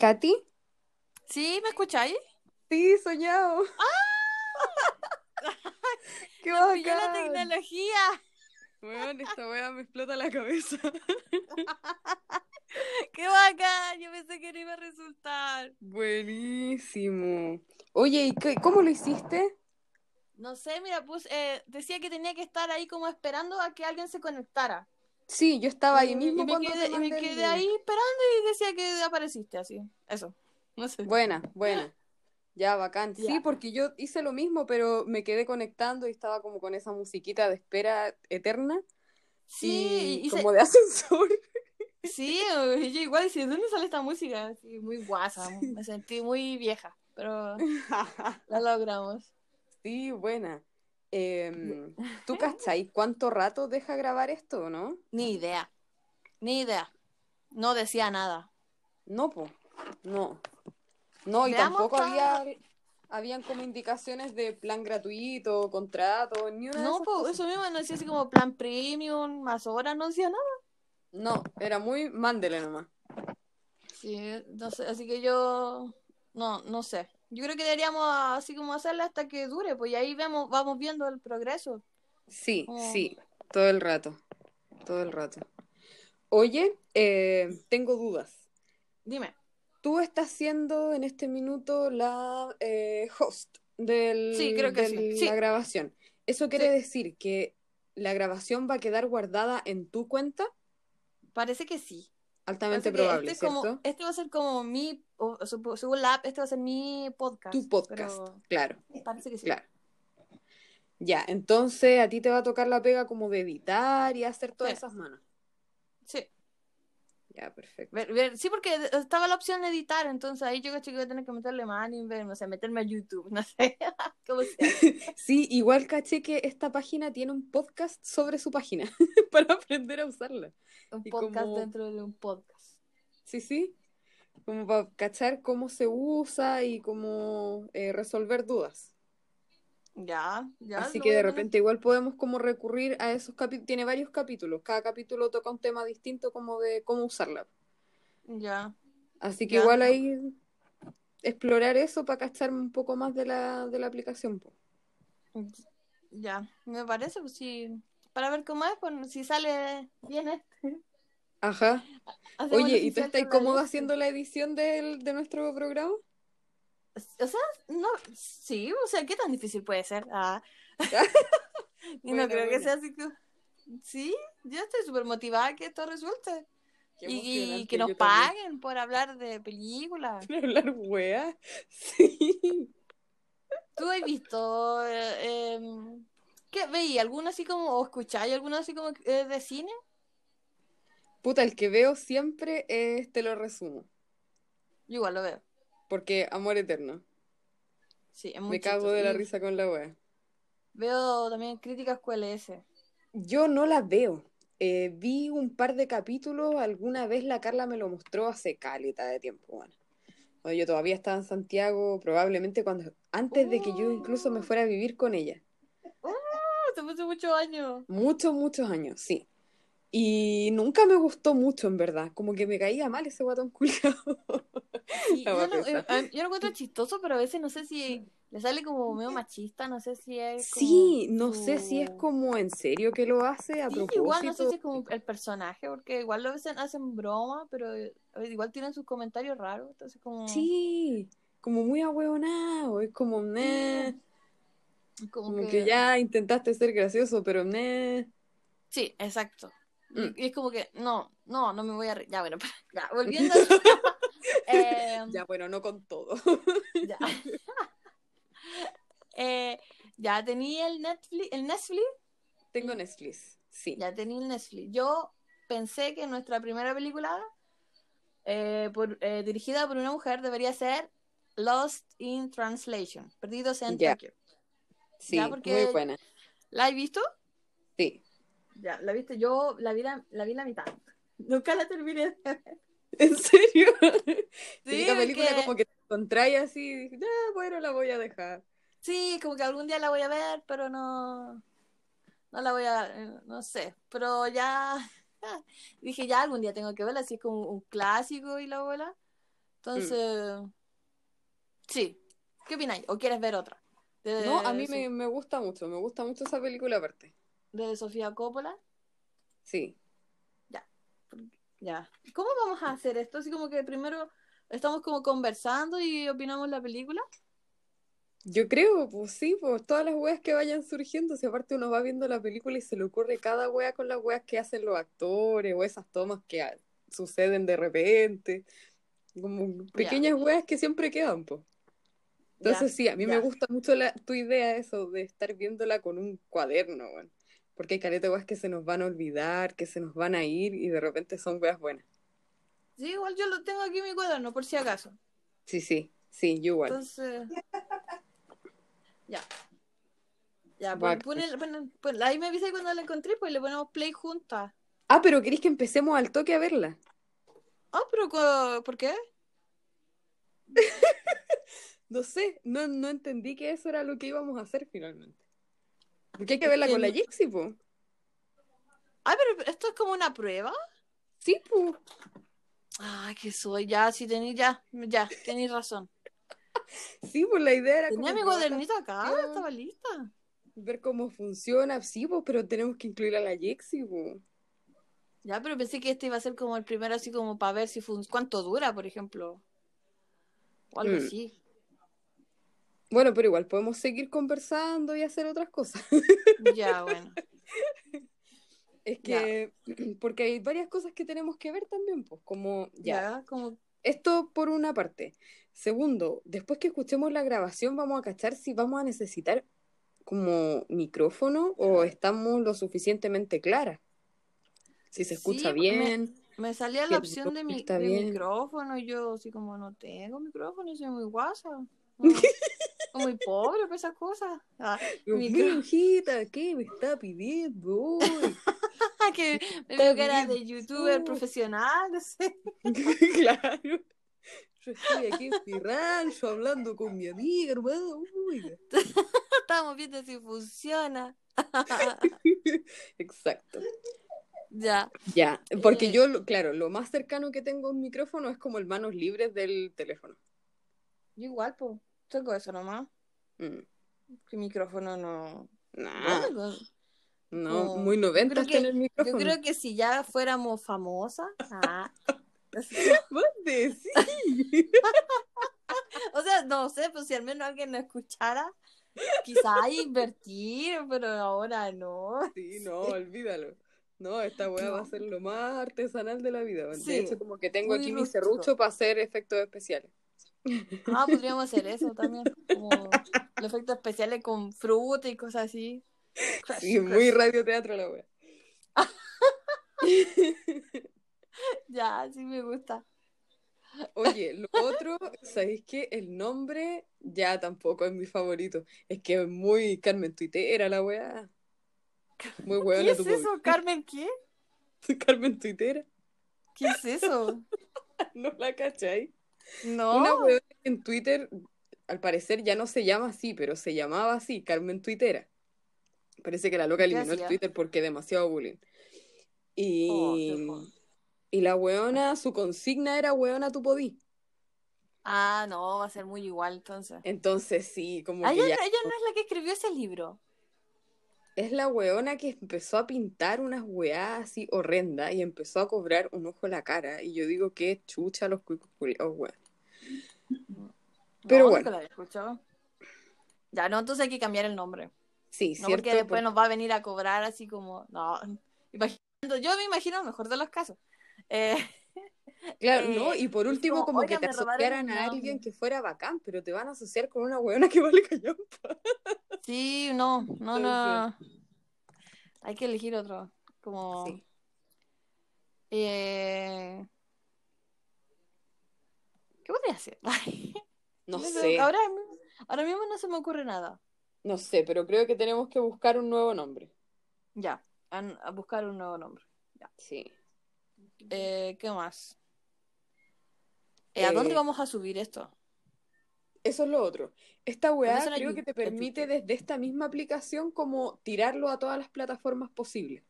¿Katy? ¿Sí? ¿Me escucháis? Sí, soñado. ¡Qué ¡Nos pilló la bacán! tecnología! Weón, esta weá me explota la cabeza. ¡Qué bacán! Yo pensé que no iba a resultar. Buenísimo. Oye, ¿y qué- cómo lo hiciste? No sé, mira, pues eh, decía que tenía que estar ahí como esperando a que alguien se conectara. Sí, yo estaba ahí mismo y me cuando quedé, y me quedé ahí esperando y decía que apareciste así. Eso. No sé. Buena, buena. Ya, bacán. Sí, porque yo hice lo mismo, pero me quedé conectando y estaba como con esa musiquita de espera eterna Sí, y como de ascensor. sí, y yo igual decía, ¿de dónde sale esta música? Muy guasa, me sentí muy vieja, pero la logramos. Sí, buena. Em, ¿tú cachai cuánto rato deja grabar esto o no? Ni idea, ni idea. No decía nada. No, po. No. No, y tampoco había habían como indicaciones de plan gratuito, contrato, ni una de No, esas pues cosas. eso mismo no decía así como plan premium, más horas, no decía nada. No, era muy mándele nomás. Sí, no sé, así que yo no, no sé. Yo creo que deberíamos así como hacerla hasta que dure, pues y ahí vemos, vamos viendo el progreso. Sí, sí, todo el rato. Todo el rato. Oye, eh, tengo dudas. Dime. Tú estás siendo en este minuto la eh, host del, Sí, creo que de sí. Sí. la grabación. ¿Eso quiere decir que la grabación va a quedar guardada en tu cuenta? Parece que sí. Altamente que probable, este, es como, ¿cierto? este va a ser como mi, o- según la app, este va a ser mi podcast. Tu podcast, pero claro, parece que sí. claro. Ya, entonces a ti te va a tocar la pega como de editar y hacer todas Sí. esas manos. Sí. Ya, perfecto. Ver- ver- sí, porque estaba la opción de editar, entonces ahí yo caché que voy a tener que meterle más y ver, no sé, meterme a YouTube, no sé. ¿Cómo? Sí, igual caché que esta página tiene un podcast sobre su página para aprender a usarla. Un Y podcast como- dentro de un podcast. Sí, sí. Como para cachar cómo se usa y cómo eh, resolver dudas. Ya, ya. Así que de repente igual podemos como recurrir a esos capítulos. Tiene varios capítulos. Cada capítulo toca un tema distinto como de cómo usarla. Ya. Así que Ya. igual ahí explorar eso para cachar un poco más de la, de la aplicación. Ya, me parece, pues sí. Para ver cómo es, pues si sale bien este. Ajá. Hacemos Oye, ¿y tú estás cómodo haciendo la edición del, de nuestro programa? O sea, no, sí, o sea, ¿qué tan difícil puede ser? Ah. y no creo que sea así que... Sí, yo estoy súper motivada que esto resulte. Y, que nos también. paguen por hablar de películas. hablar wea. Sí. ¿Tú has visto... eh, ¿Qué veí? ¿Alguno así como... o escucháis alguno así como eh, de cine? Puta, el que veo siempre es Te lo resumo. Yo igual lo veo. Porque amor eterno. Sí, es muy Me cago chistoso. de la risa con la wea. Veo también críticas QLS. Yo no la veo. Eh, vi un par de capítulos, alguna vez la Carla me lo mostró hace caleta de tiempo, bueno. Cuando yo todavía estaba en Santiago, probablemente cuando antes de que yo incluso me fuera a vivir con ella. ¡Oh! Se puso muchos años. Muchos, muchos años, sí. Y nunca me gustó mucho, en verdad. Como que me caía mal ese guatón culiado. Sí, yo, lo, eh, yo lo encuentro chistoso, pero a veces no sé si le sale como medio machista, no sé si es como Sí, no sé si es como en serio que lo hace a Sí, propósito. igual no sé si es como el personaje, porque igual lo hacen, hacen broma, pero eh, igual tienen sus comentarios raros, entonces como... Sí, como muy ahueonado, es como, "Meh", como, como que ya intentaste ser gracioso, pero "Meh". Sí, exacto. Y- Mm. Y, es como que, no, no, no me voy a... re- Ya, bueno, ya, volviendo al- Eh, Ya, bueno, no con todo. ya. Eh, ya tenía el Netflix, el Netflix, Tengo Netflix, sí. ya tenía el Netflix. Yo pensé que nuestra primera película, eh, por- eh, dirigida por una mujer, debería ser Lost in Translation, Perdidos en. Tokio. Sí, ya, porque- muy buena. ¿La has visto? Sí. Ya, la viste. Yo la vi la, la vi la mitad. Nunca la terminé. de ver. ¿En serio? Sí, Típica película porque- como que te encontráis así, y dices, "Ah, bueno, la voy a dejar. Sí, como que algún día la voy a ver, pero no. No la voy a. eh, No sé. Pero ya. Dije, ya algún día tengo que verla, así es como un clásico y la bola. Entonces, sí. ¿Qué opináis? ¿O quieres ver otra? De, No, a mí me, me gusta mucho, me gusta mucho esa película aparte. De Sofía Coppola. Sí. Ya. ¿Cómo vamos a hacer esto? Así como que primero estamos como conversando y opinamos la película. Yo creo, pues sí, pues todas las weas que vayan surgiendo, si aparte uno va viendo la película y se le ocurre cada wea con las weas que hacen los actores o esas tomas que suceden de repente, como pequeñas weas que siempre quedan, pues. Entonces Ya, sí, a mí me ya. gusta mucho la, tu idea eso de estar viéndola con un cuaderno, weón. Porque hay caleta weas que se nos van a olvidar, que se nos van a ir y de repente son weas buenas. Sí, igual yo lo tengo aquí en mi cuaderno, por si acaso. Sí, sí, sí, yo igual. Entonces. Ya. Ya, pues, Bacán. pon el- pon el- pon- ahí me avisé cuando la encontré, pues le ponemos play juntas. Ah, pero ¿queréis que empecemos al toque a verla? Ah, pero ¿por qué? No sé, no, no entendí que eso era lo que íbamos a hacer finalmente. Porque hay que verla con la Jixi, po. Ah, pero esto es como una prueba. Sí, po. Ay, que soy, ya, sí tenéis, ya, ya, tenéis razón. Sí, pues la idea era como Tenía mi cuadernito acá, estaba lista. ver cómo funciona. Sí, pues, pero tenemos que incluir a la Jixi, po. Ya, pero pensé que este iba a ser como el primero, así como para ver si fun- cuánto dura, por ejemplo. O algo Mm. así. Bueno, pero igual podemos seguir conversando y hacer otras cosas. Ya, bueno. Es que, porque hay varias cosas que tenemos que ver también, pues, como, ya, Ya, como. Esto por una parte. Segundo, después que escuchemos la grabación vamos a cachar si vamos a necesitar como micrófono o estamos lo suficientemente claras. Si se escucha Sí, bien. Me salía la opción de, mi, de micrófono y yo así como no tengo micrófono y soy muy guasa. No, muy pobre para esas cosas. Ah, mío, hijita, ¿qué me está pidiendo hoy? que me veo cara de bien, youtuber profesional, no sé. claro. Yo estoy aquí en mi rancho hablando con mi amiga, hermano. Uy. Estamos viendo si funciona. Exacto. ya. Ya, porque Eh, yo, claro, lo más cercano que tengo a un micrófono es como el manos libres del teléfono. Yo igual, pues. Tengo eso nomás. Mm. Que micrófono no. No, no, muy yo noventas creo que- tener Yo micrófono. creo que si ya fuéramos famosas. ah, Vos decís. O sea, no sé, pues si al menos alguien nos escuchara, quizá invertir, pero ahora no. Sí, no, olvídalo. No, esta weá va a ser lo más artesanal de la vida. De Sí, hecho, como que tengo muy aquí mi serrucho para hacer efectos especiales. Ah, podríamos hacer eso también, como los efectos especiales con fruta y cosas así. Crush, Sí, crush. muy radioteatro la weá. Ya, sí me gusta. Oye, lo otro, ¿sabéis qué? El nombre ya tampoco es mi favorito. Es que es muy Carmen Tuitera la weá. Muy ¿Qué weona es eso, Carmen? ¿Qué? Carmen Tuitera. ¿Qué es eso? ¿No la cachai? No. Una weona en Twitter, al parecer ya no se llama así, pero se llamaba así, Carmen Tuitera. Parece que la loca ¿Qué eliminó el? Twitter porque demasiado bullying. Oh, Y, y la weona, su consigna era weona tu podí. Ah, no, va a ser muy igual entonces. Entonces sí, como Ah, que ella, ya ella no es la que escribió ese libro. es la weona que empezó a pintar unas weás así horrendas y empezó a cobrar un ojo a la cara. Y yo digo que chucha los cuicos culiados, weón. Pero No, bueno. la. Ya, no, entonces hay que cambiar el nombre. Sí, No, cierto. porque después porque- nos va a venir a cobrar así como. No, imaginando, yo me imagino mejor de los casos. Eh, Claro, eh, no, y por último, como, como que "Oiga, te asociaran a nombre". alguien que fuera bacán, pero te van a asociar con una weona que vale callampa. sí, no, no, no. Hay que elegir otro. Como. Sí. Eh, ¿Qué podría ser? No No sé, Ahora, ahora mismo no se me ocurre nada. no sé, pero creo que tenemos que buscar un nuevo nombre. Ya, a, a buscar un nuevo nombre. Sí. Eh, ¿Qué más? Eh, ¿A Eh, dónde vamos a subir esto? Eso es lo otro. Esta weá creo que te permite desde esta misma aplicación como tirarlo a todas las plataformas posibles.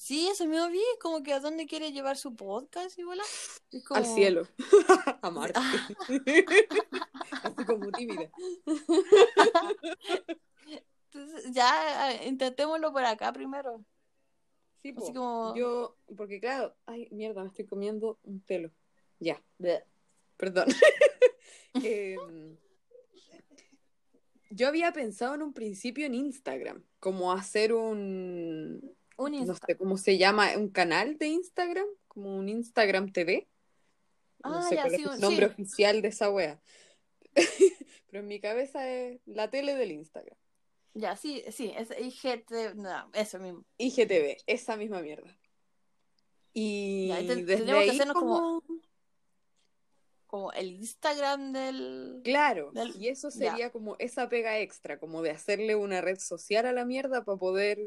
Sí, eso mismo vi, como que a dónde quiere llevar su podcast y voilà. Es Al cielo. a Marte. Así como tímida. Entonces, ya intentémoslo por acá primero. Sí, Así po. como- Yo, porque claro, ay, mierda, me estoy comiendo un pelo. Ya, bleh. perdón. Em, yo había pensado en un principio en Instagram, como hacer un, Un no sé cómo se llama, un canal de Instagram, como un Instagram TV. No Ah, sé ya, cuál sí, es el nombre sí. oficial de esa wea. Pero en mi cabeza es la tele del Instagram. Ya, sí, sí, es IGT, no, eso mismo. IGTV, esa misma mierda. Y Ya, te- desde que ahí hacernos como- como... Como el Instagram del... Claro, del- y eso ya. sería como esa pega extra, como de hacerle una red social a la mierda para poder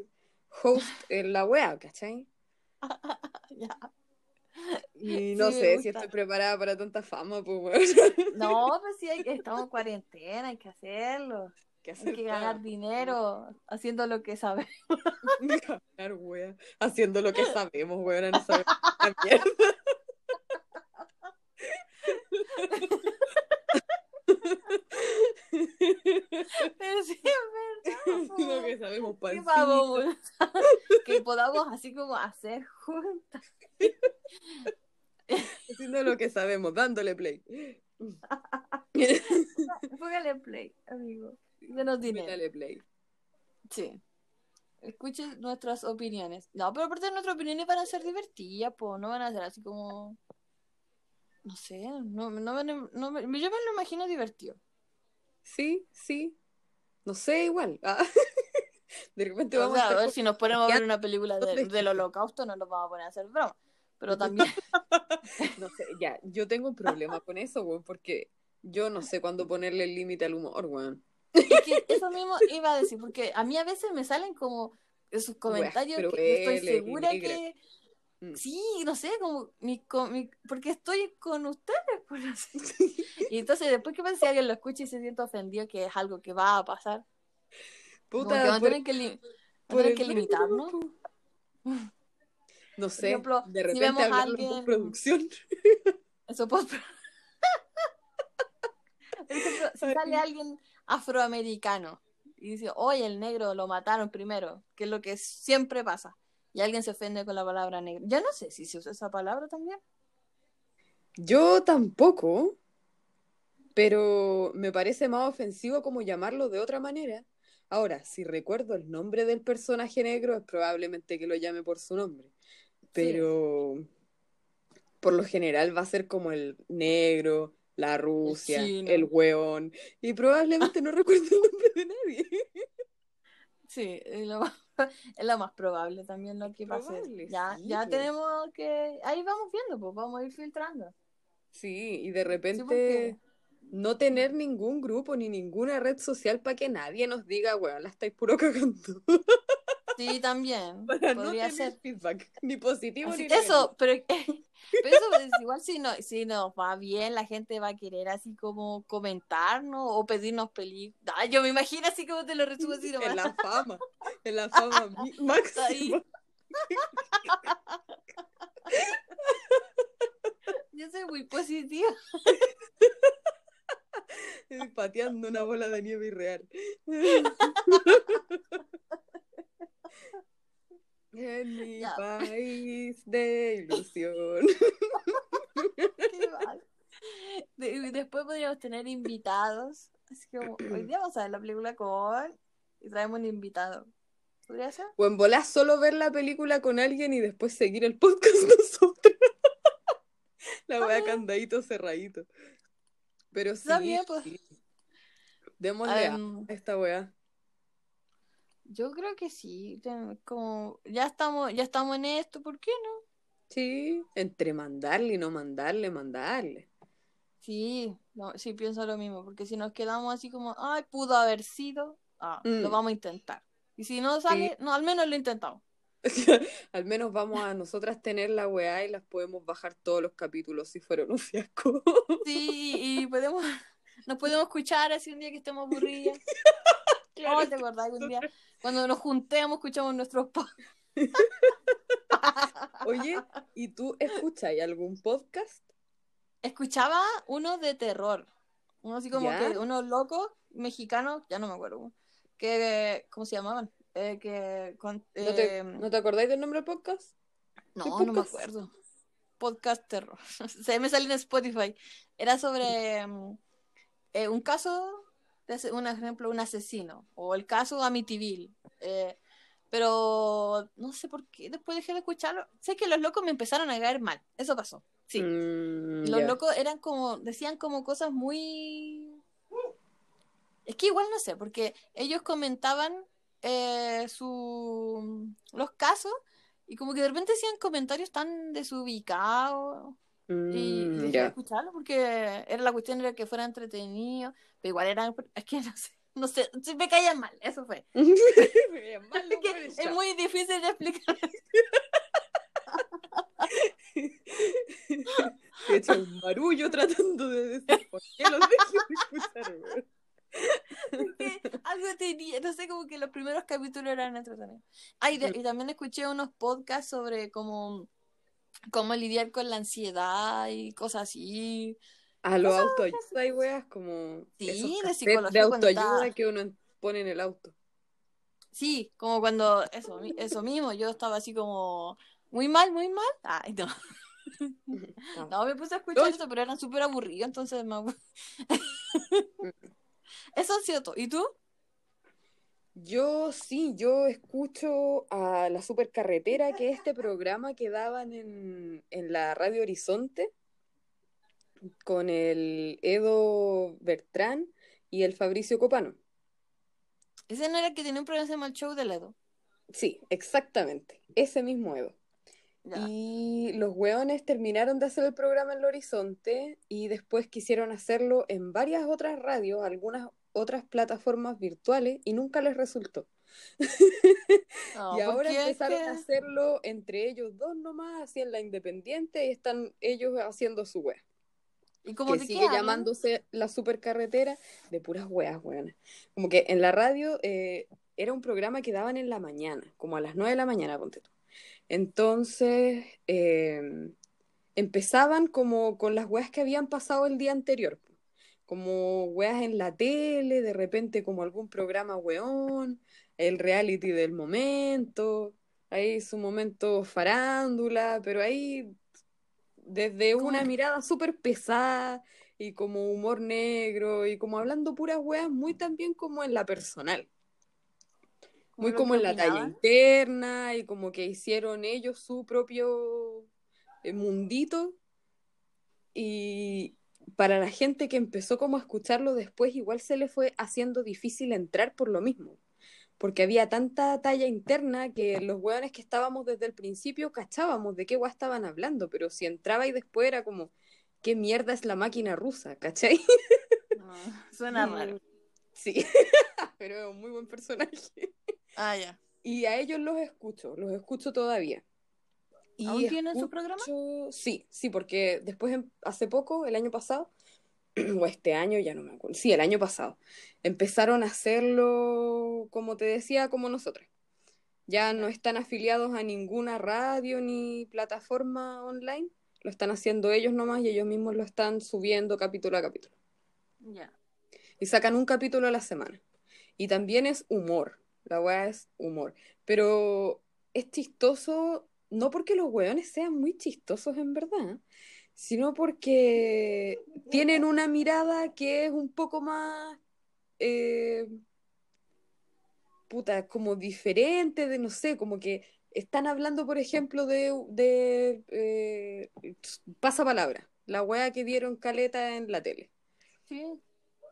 host en la wea, ¿cachai? Ya. Y no Sí, sé si estoy preparada para tanta fama, pues weón. No, pues sí, hay- estamos en cuarentena, hay que hacerlo. ¿Qué Hay que ganar dinero haciendo lo que sabes. Ganar, wea. Haciendo lo que sabemos, weón, no sabemos mierda. Pero sí, es verdad. lo que sabemos, podamos, que podamos así como hacer juntas. Haciendo lo que sabemos, dándole play. Póngale play, amigo. Denos dinero. Dale play. Sí. Escuchen nuestras opiniones. No, pero aparte nuestras opiniones van a ser divertidas, pues no van a ser así como. No sé, no, no, no me- yo me lo imagino divertido. Sí, sí. No sé, igual. Ah. De repente O vamos sea, a a ver si nos ponemos a ver una película de- del holocausto, no nos vamos a poner a hacer broma. Pero también, No sé, ya, yo tengo un problema con eso, weón, porque yo no sé cuándo ponerle el límite al humor, weón. es que eso mismo iba a decir, porque a mí a veces me salen como esos comentarios que yo estoy segura que. Mm. Sí, no sé, como mi, con mi- porque estoy con ustedes, por así. Y entonces después que pasa si alguien lo escucha y se siente ofendido que es algo que va a pasar, Puta, van a por- tener que, li- por tener limitarnos. No sé, ejemplo, de si repente vemos a alguien- producción. Eso pues. Por ejemplo, si sale alguien afroamericano y dice, oye, el negro lo mataron primero, que es lo que siempre pasa, y alguien se ofende con la palabra negro. Ya no sé si se usa esa palabra también. Yo tampoco, pero me parece más ofensivo como llamarlo de otra manera. Ahora, si recuerdo el nombre del personaje negro, es probablemente que lo llame por su nombre. Pero por lo general va a ser como el negro, la Rusia, el hueón, y probablemente no recuerdo el nombre de nadie. Sí, lo es lo más probable también lo que pase. Ya, sí, ya pues. tenemos que, ahí vamos viendo, pues vamos a ir filtrando. Sí, y de repente porque- no tener ningún grupo ni ninguna red social para que nadie nos diga, weón, la estáis puro cagando. Sí, también. Para no podría tener ser. feedback, ni positivo Así- ni eso, pero, pero eso pues, igual si, no, si nos va bien, la gente va a querer así como comentarnos o pedirnos películas. Ah, yo me imagino así como te lo resumo así nomás. En la fama, en la fama máxima. Yo soy muy positiva. Pateando una bola de nieve irreal. En mi Ya. país de ilusión. Qué mal. De- después podríamos tener invitados. Así como, hoy día vamos a ver la película con... Y traemos un invitado. ¿Podría ser? O en volá solo ver la película con alguien y después seguir el podcast nosotros. La También. candadito cerradito. Pero sí. También, pues. sí. Démosle a Em, esta wea. Yo creo que sí. Como, ya estamos, ya estamos en esto, ¿por qué no? Sí. Entre mandarle y no mandarle, mandarle. Sí, no, sí pienso lo mismo, porque si nos quedamos así como, ay, pudo haber sido, ah, Mm. lo vamos a intentar. Y si no sale, no, al menos lo intentamos. Al menos vamos a nosotras tener la weá y las podemos bajar todos los capítulos si fueron un fiasco. Sí, y podemos, nos podemos escuchar así un día que estemos aburridas. Claro, Oh, ¿te acordás un día? Cuando nos juntemos, escuchamos nuestros podcasts. Oye, ¿y tú escuchas algún podcast? Escuchaba uno de terror. Uno así como ¿Ya? que unos locos mexicanos, ya no me acuerdo. Que, ¿cómo se llamaban? Eh, que con- ¿No te, eh, ¿No te acordáis del nombre del podcast? No, ¿Qué no me acuerdo. Podcast terror. Se me salió en Spotify. Era sobre mm, eh, un caso, un ejemplo, un asesino. O el caso Amityville. Eh, pero no sé por qué después dejé de escucharlo. Sé que los locos me empezaron a caer mal. Eso pasó. Sí. Mm, Los locos eran como, decían como cosas muy... Es que igual no sé, porque ellos comentaban eh, su... los casos y como que de repente hacían comentarios tan desubicados y, y Mm, dejé de ya. escucharlo porque era la cuestión era que fuera entretenido, pero igual era... Es que no sé, no sé, me caían mal, eso fue. Mal, Es, no que puedes es muy difícil de explicar. He hecho un marullo tratando de decir por qué los escuchar, weón. que algo tenía, no sé, como que los primeros capítulos eran entretenidos. Ah, y, de- y también escuché unos podcasts sobre cómo, cómo lidiar con la ansiedad y cosas así. A los autoayuda y weas como Sí, de psicología de autoayuda que uno pone en el auto. Sí, como cuando, eso, eso mismo, yo estaba así como, muy mal, muy mal. Ay, no. No, me puse a escuchar eso, pero eran súper aburridos, entonces me abu- Eso ha sido todo. ¿Y tú? Yo sí, yo escucho a La Supercarretera, que es este programa que daban en, en la Radio Horizonte con el Edo Bertrán y el Fabricio Copano. Ese no era el que tenía un programa que se llama El Show de Ledo. Sí, exactamente, ese mismo Edo. Ya. Y los hueones terminaron de hacer el programa en el Horizonte y después quisieron hacerlo en varias otras radios, algunas otras plataformas virtuales y nunca les resultó. No, y ahora porque es empezaron que- a hacerlo entre ellos dos nomás, así en la independiente, y están ellos haciendo su wea. ¿Y como Que sigue llamándose la supercarretera de puras weas, weones. Como que en la radio eh, era un programa que daban en la mañana, como a las 9 de la mañana, ponte tú. Entonces, eh, empezaban como con las weas que habían pasado el día anterior. Como weas en la tele, de repente como algún programa weón, el reality del momento, ahí su momento farándula, pero ahí desde una mirada súper pesada y como humor negro y como hablando puras weas muy también como en la personal. Muy como en la talla interna y como que hicieron ellos su propio eh, mundito y para la gente que empezó como a escucharlo después igual se le fue haciendo difícil entrar por lo mismo porque había tanta talla interna que los hueones que estábamos desde el principio cachábamos de qué guay estaban hablando, pero si entraba y después era como, ¿qué mierda es la máquina rusa? ¿Cachai? No, suena raro. Sí, pero es un muy buen personaje. Ah, ya. Y a ellos los escucho, los escucho todavía. Y ¿Aún tienen su programa? Sí, sí, porque después, em- hace poco, el año pasado, o este año, ya no me acuerdo, sí, el año pasado, empezaron a hacerlo, como te decía, como nosotras. Ya no están afiliados a ninguna radio ni plataforma online, lo están haciendo ellos nomás y ellos mismos lo están subiendo capítulo a capítulo. Ya. Y sacan un capítulo a la semana. Y también es humor. La weá es humor. Pero es chistoso, no porque los weones sean muy chistosos en verdad, sino porque tienen una mirada que es un poco más. eh, puta, como diferente, de no sé, como que están hablando, por ejemplo, de, de eh, pasapalabra, la weá que dieron caleta en la tele Sí.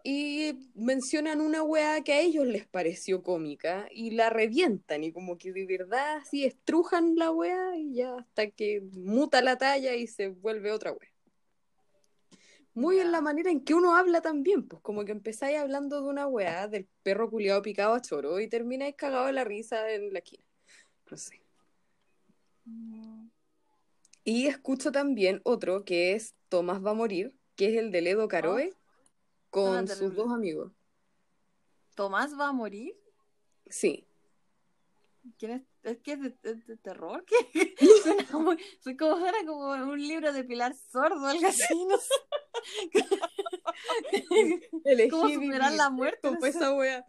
Y mencionan una weá que a ellos les pareció cómica y la revientan y como que de verdad así estrujan la weá y ya hasta que muta la talla y se vuelve otra weá. Muy en la manera en que uno habla también, pues como que empezáis hablando de una weá del perro culiado picado a choro y termináis cagado de la risa en la esquina. No sé. Y escucho también otro que es Tomás va a morir, que es el de Ledo Caroe con sus dos amigos. ¿Tomás va a morir? Sí. ¿Quién es? ¿Es que es de, es de terror? ¿Qué? No Suena muy, su- como suena como un libro de Pilar Sordo, algo así, no sé. ¿Cómo superar la muerte? Como esa wea.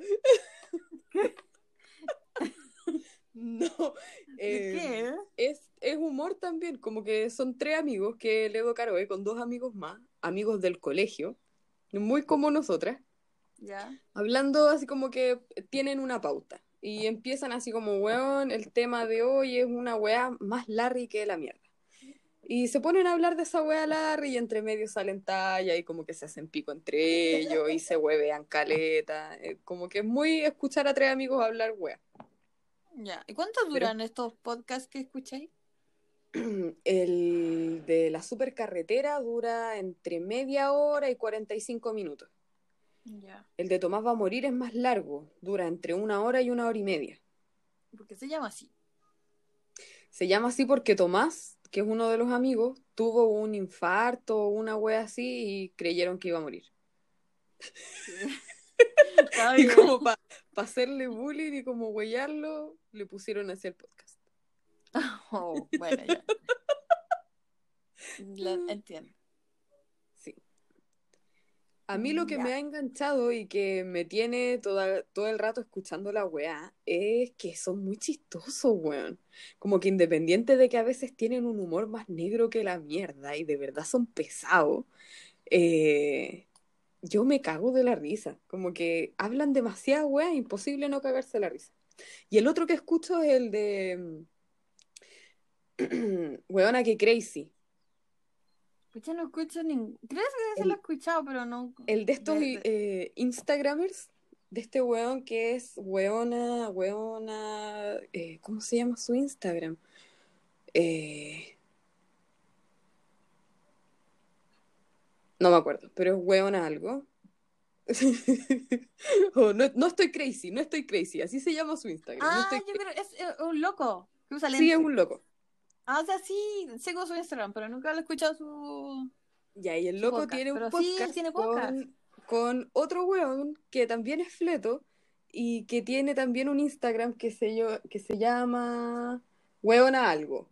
No, ¿De eh, qué? es, es humor también, como que son tres amigos que Ledo Caroe con dos amigos más, amigos del colegio, muy como nosotras, Ya. hablando así como que tienen una pauta y empiezan así como, weón, el tema de hoy es una weá más Larry que la mierda. Y se ponen a hablar de esa weá Larry y entre medio salen talla y como que se hacen pico entre ellos y se huevean caleta. eh, Como que es muy escuchar a tres amigos hablar weá. Ya. ¿Y cuánto duran estos podcasts que escucháis? El de la supercarretera dura entre media hora y 45 minutos. El de Tomás va a morir es más largo, dura entre una hora y una hora y media. Porque se llama así. Se llama así porque Tomás, que es uno de los amigos, tuvo un infarto o una wea así y creyeron que iba a morir. Y como para hacerle bullying y como huellarlo, le pusieron así el podcast. Oh, bueno, ya. Lo entiendo. Sí. A mí lo que Ya. me ha enganchado y que me tiene toda, todo el rato escuchando la weá es que son muy chistosos, weón. Como que independiente de que a veces tienen un humor más negro que la mierda y de verdad son pesados, eh, yo me cago de la risa. Como que hablan demasiada weá, imposible no cagarse la risa. Y el otro que escucho es el de Weona que crazy. Ya no escucho ningún. Creo que se lo he escuchado, pero no. El de estos de- eh, Instagramers, de este weón que es weona, weona, eh, ¿cómo se llama su Instagram? Eh, no me acuerdo, pero es weona algo. O no, no estoy crazy, no estoy crazy, así se llama su Instagram. no Ah, estoy yo creo es un loco que usa cra- Sí, es un loco. Ah, o sea, sí, sigo su Instagram, pero nunca lo he escuchado su. Ya, y el loco podcast, tiene un pero sí, podcast tiene podcast. con, con otro weón que también es fleto y que tiene también un Instagram que se, yo, que se llama Weona Algo.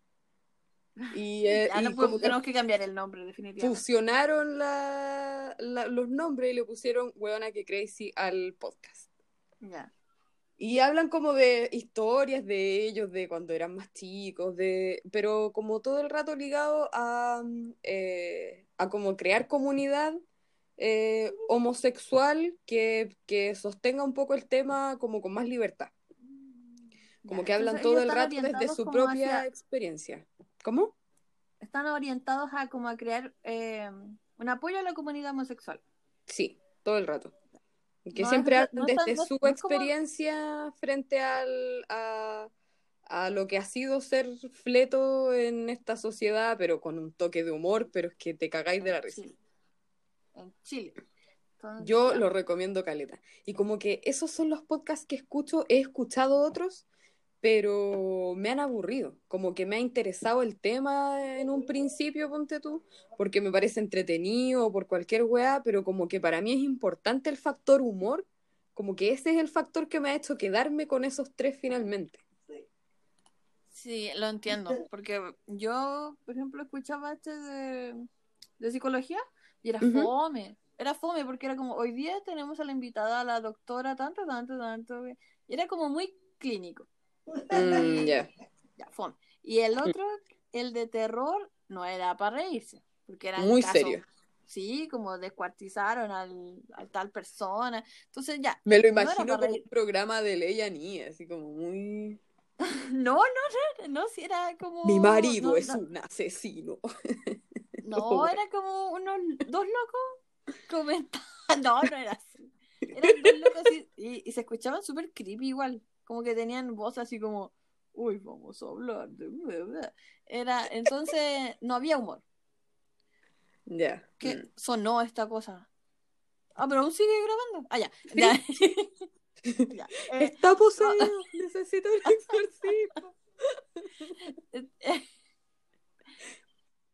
Y, eh, y como podemos- que tenemos que cambiar el nombre, definitivamente. fusionaron la, la- los nombres y le pusieron Weona que Crazy al podcast. Ya. Y hablan como de historias de ellos, de cuando eran más chicos, de, pero como todo el rato ligado a, mm, eh, a como crear comunidad eh, homosexual que, que sostenga un poco el tema como con más libertad. Como Ya, que hablan todo el rato desde su propia hacia- experiencia. ¿Cómo? están orientados a como a crear eh, un apoyo a la comunidad homosexual. Sí, todo el rato. Que No, siempre no- desde no- su como- experiencia frente al, a, a lo que ha sido ser fleto en esta sociedad, pero con un toque de humor, pero es que te cagáis de la risa. Chile. En Chile. Entonces, Yo ya. lo recomiendo caleta. Y como que esos son los podcasts que escucho, he escuchado otros, pero me han aburrido. Como que me ha interesado el tema en un principio, ponte tú, porque me parece entretenido o por cualquier weá, pero como que para mí es importante el factor humor, como que ese es el factor que me ha hecho quedarme con esos tres finalmente. Sí, lo entiendo, porque yo, por ejemplo, escuchaba este de, de psicología y era fome, era fome porque era como, hoy día tenemos a la invitada, a la doctora, tanto, tanto, tanto, y era como muy clínico, Mm, ya. ya, fome. Y el otro, el de terror, no era para reírse, porque era Muy serio. Sí, como descuartizaron al, a tal persona, entonces ya, Me lo imagino como un programa de Leia Ni, así como muy... no, no, no, no, si era como... Mi marido no, es no. un asesino. No, era como unos dos locos comentando. No, no era así. Eran dos locos y, y se escuchaban súper creepy igual. Como que tenían voz así como, uy, vamos a hablar de... bla, bla". Era, entonces no había humor. Ya. ¿Qué Mm. sonó esta cosa? Ah, pero aún sigue grabando. Ah, ya. Ya. Ya. Eh, Está poseído, necesito un exorcismo.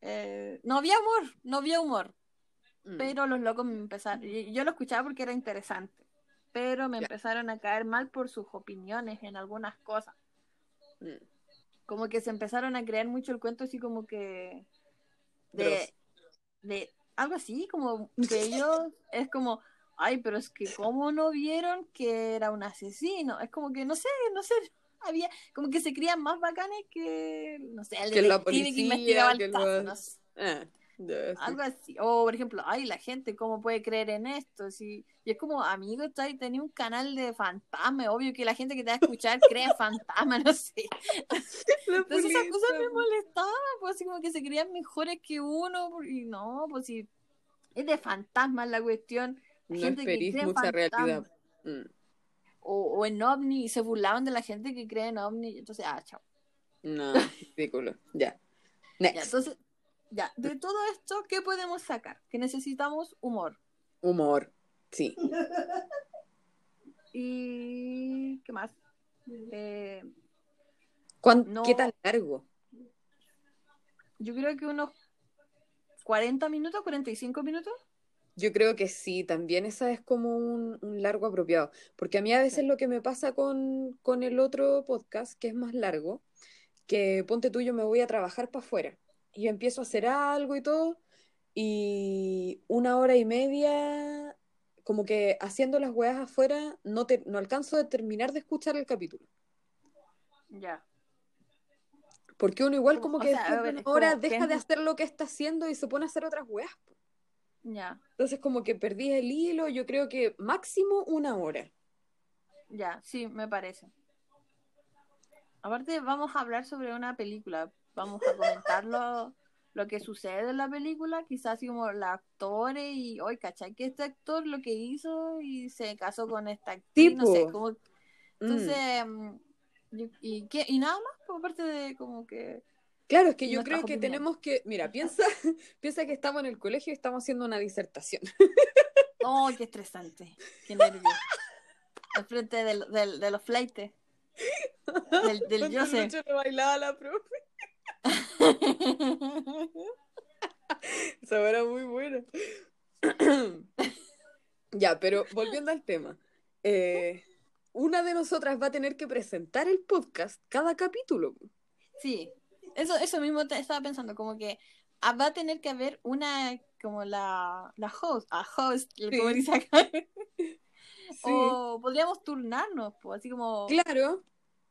eh, no había humor, no había humor. Mm. Pero los locos me empezaron, yo lo escuchaba porque era interesante, pero me Ya. empezaron a caer mal por sus opiniones en algunas cosas. Mm. como que se empezaron a crear mucho el cuento así como que de, de algo así, como que ellos es como, ay, pero es que cómo no vieron que era un asesino, es como que no sé, no sé, había como que se creían más bacanes que, no sé, el Que la que policía, investigaba el que caso, los- no sé. Ah, ya. Algo así. O, por ejemplo, ay, la gente, ¿cómo puede creer en esto? Si... Y es como, amigo, tú ahí tenés un canal de fantasmas. Obvio que la gente que te va a escuchar cree en fantasmas, no sé. La Entonces esas cosas me molestaban, pues así como que se creían mejores que uno. Y no, pues si es de fantasmas la cuestión. La No gente que esperís cree mucha realidad. Mm, O, o en ovni, y se burlaban de la gente que cree en ovni. Entonces, ah, chao. No, ridículo. Ya. Ya, Next. entonces, ya, de todo esto, ¿qué podemos sacar? Que necesitamos humor. Humor. Sí. Y. ¿Qué más? Eh, ¿Cuán- No. ¿Qué tan largo? yo creo que unos 40 minutos, 45 minutos. Yo creo que sí, también esa es como un, un largo apropiado, porque a mí a veces Sí. lo que me pasa con, con el otro podcast, que es más largo, que ponte tú, yo me voy a trabajar para afuera y empiezo a hacer algo y todo, y una hora y media, como que haciendo las weas afuera, no, te, no alcanzo a terminar de escuchar el capítulo, Ya. porque uno igual Como- como o que sea, después a de ver, una es hora como deja de hacer lo que está haciendo y se pone a hacer otras weas. Ya, Entonces como que perdí el hilo, yo creo que máximo una hora. ya, sí, me parece. Aparte, vamos a hablar sobre una película. Vamos a comentar lo, lo que sucede en la película, quizás como los actores y, hoy, ¿cachai? Que este actor lo que hizo y se casó con esta actriz, no sé, como... Mm. Entonces, mm, yo- y, qué, y nada más, por parte de como que... Claro, es que yo creo que tenemos que, mira, piensa, piensa que estamos en el colegio y estamos haciendo una disertación. ¡Oh, qué estresante! ¡Qué nervio! Al frente del, del, de los fleites. Del, del. Lucho le bailaba la profe. Esa era muy buena. Ya, pero volviendo al tema. eh, una de nosotras va a tener que presentar el podcast cada capítulo. Sí, eso, eso mismo te estaba pensando, como que ah, va a tener que haber una, como la, la host, a host, como Sí. dice acá. Sí, O podríamos turnarnos, pues, así como claro,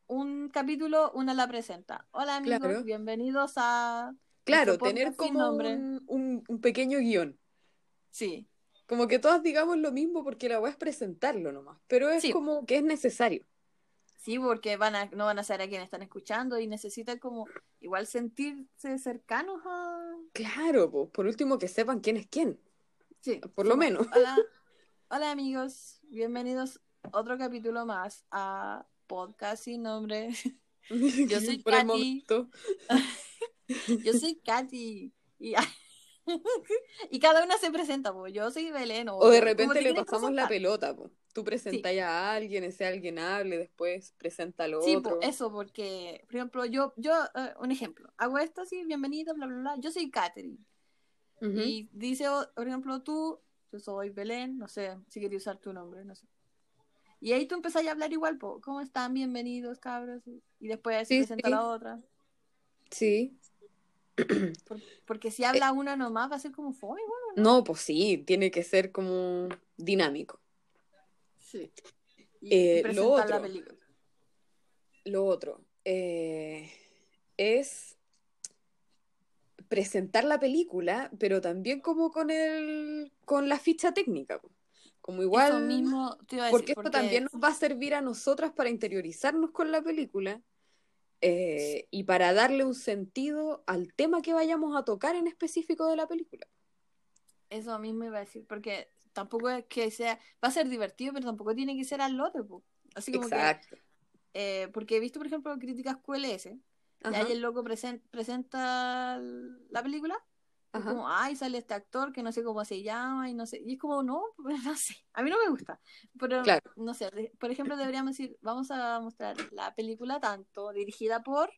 un capítulo, una la presenta. Hola amigos, Claro. bienvenidos a... claro, nuestro tener como un, un- un pequeño guion. Sí, Como que todas digamos lo mismo porque la voy es presentarlo nomás, pero es Sí. como que es necesario. sí, porque van a, no van a ser a quienes están escuchando y necesitan como igual sentirse cercanos a... Claro, pues, por último que sepan quién es quién, Sí, por lo menos. Hola, hola amigos, bienvenidos a otro capítulo más a Podcast sin nombre. Yo soy Katy. Yo soy Katy y, y cada una se presenta, pues yo soy Belén. O de repente te le pasamos la pelota, po. Tú presentas a alguien, ese alguien hable, después presenta al Sí, otro. pues eso, porque, por ejemplo, yo, yo eh, un ejemplo, hago esto así, bienvenido, bla, bla, bla. Yo soy Katherine. Y dice, por ejemplo, tú, yo soy Belén, no sé, si quería usar tu nombre, no sé. Y ahí tú empezás a hablar igual, po, ¿cómo están? Bienvenidos, cabros. Y después se Sí, presenta sí. la otra. Sí. Por- porque si habla una nomás va a ser como fome, igual. No, pues sí, tiene que ser como dinámico. Sí. Y, y Eh, lo presentar la otro. película. Lo otro eh, es presentar la película, pero también como con el con la ficha técnica. po. Como igual, Eso mismo te iba a porque esto también nos va a servir a nosotras para interiorizarnos con la película eh, y para darle un sentido al tema que vayamos a tocar en específico de la película. Eso mismo iba a decir, porque tampoco es que sea, va a ser divertido, pero tampoco tiene que ser al otro, po. Así como Exacto. que, eh, porque he visto, por ejemplo, críticas QLS, y ahí el loco presen- presenta la película, ajá. como, ay, sale este actor que no sé cómo se llama, y no sé, y es como, no, no sé, a mí no me gusta, pero Claro. no sé, por ejemplo, deberíamos decir, vamos a mostrar la película tanto, dirigida por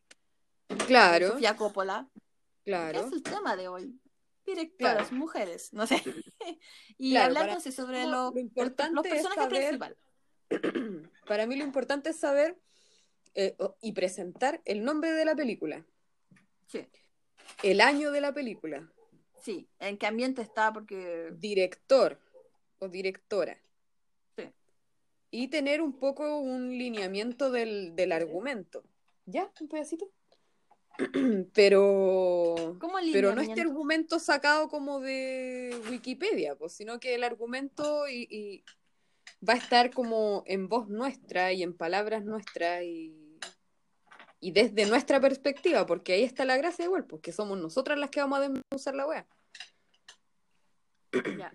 Claro, Sofía Coppola, que claro. es el tema de hoy. Directoras, mujeres, no sé. y Claro, para- entonces sobre lo importante los es personajes saber- principales. Para mí lo importante es saber eh, y presentar el nombre de la película, Sí, el año de la película, sí. ¿En qué ambiente está? Porque. director o directora. Sí. Y tener un poco un lineamiento del, del argumento. ¿Ya? ¿Un pedacito? Pero, ¿Cómo pero no este argumento sacado como de Wikipedia, pues, sino que el argumento y, y va a estar como en voz nuestra y en palabras nuestras y, y desde nuestra perspectiva, porque ahí está la gracia igual, porque somos nosotras las que vamos a usar la wea. Ya.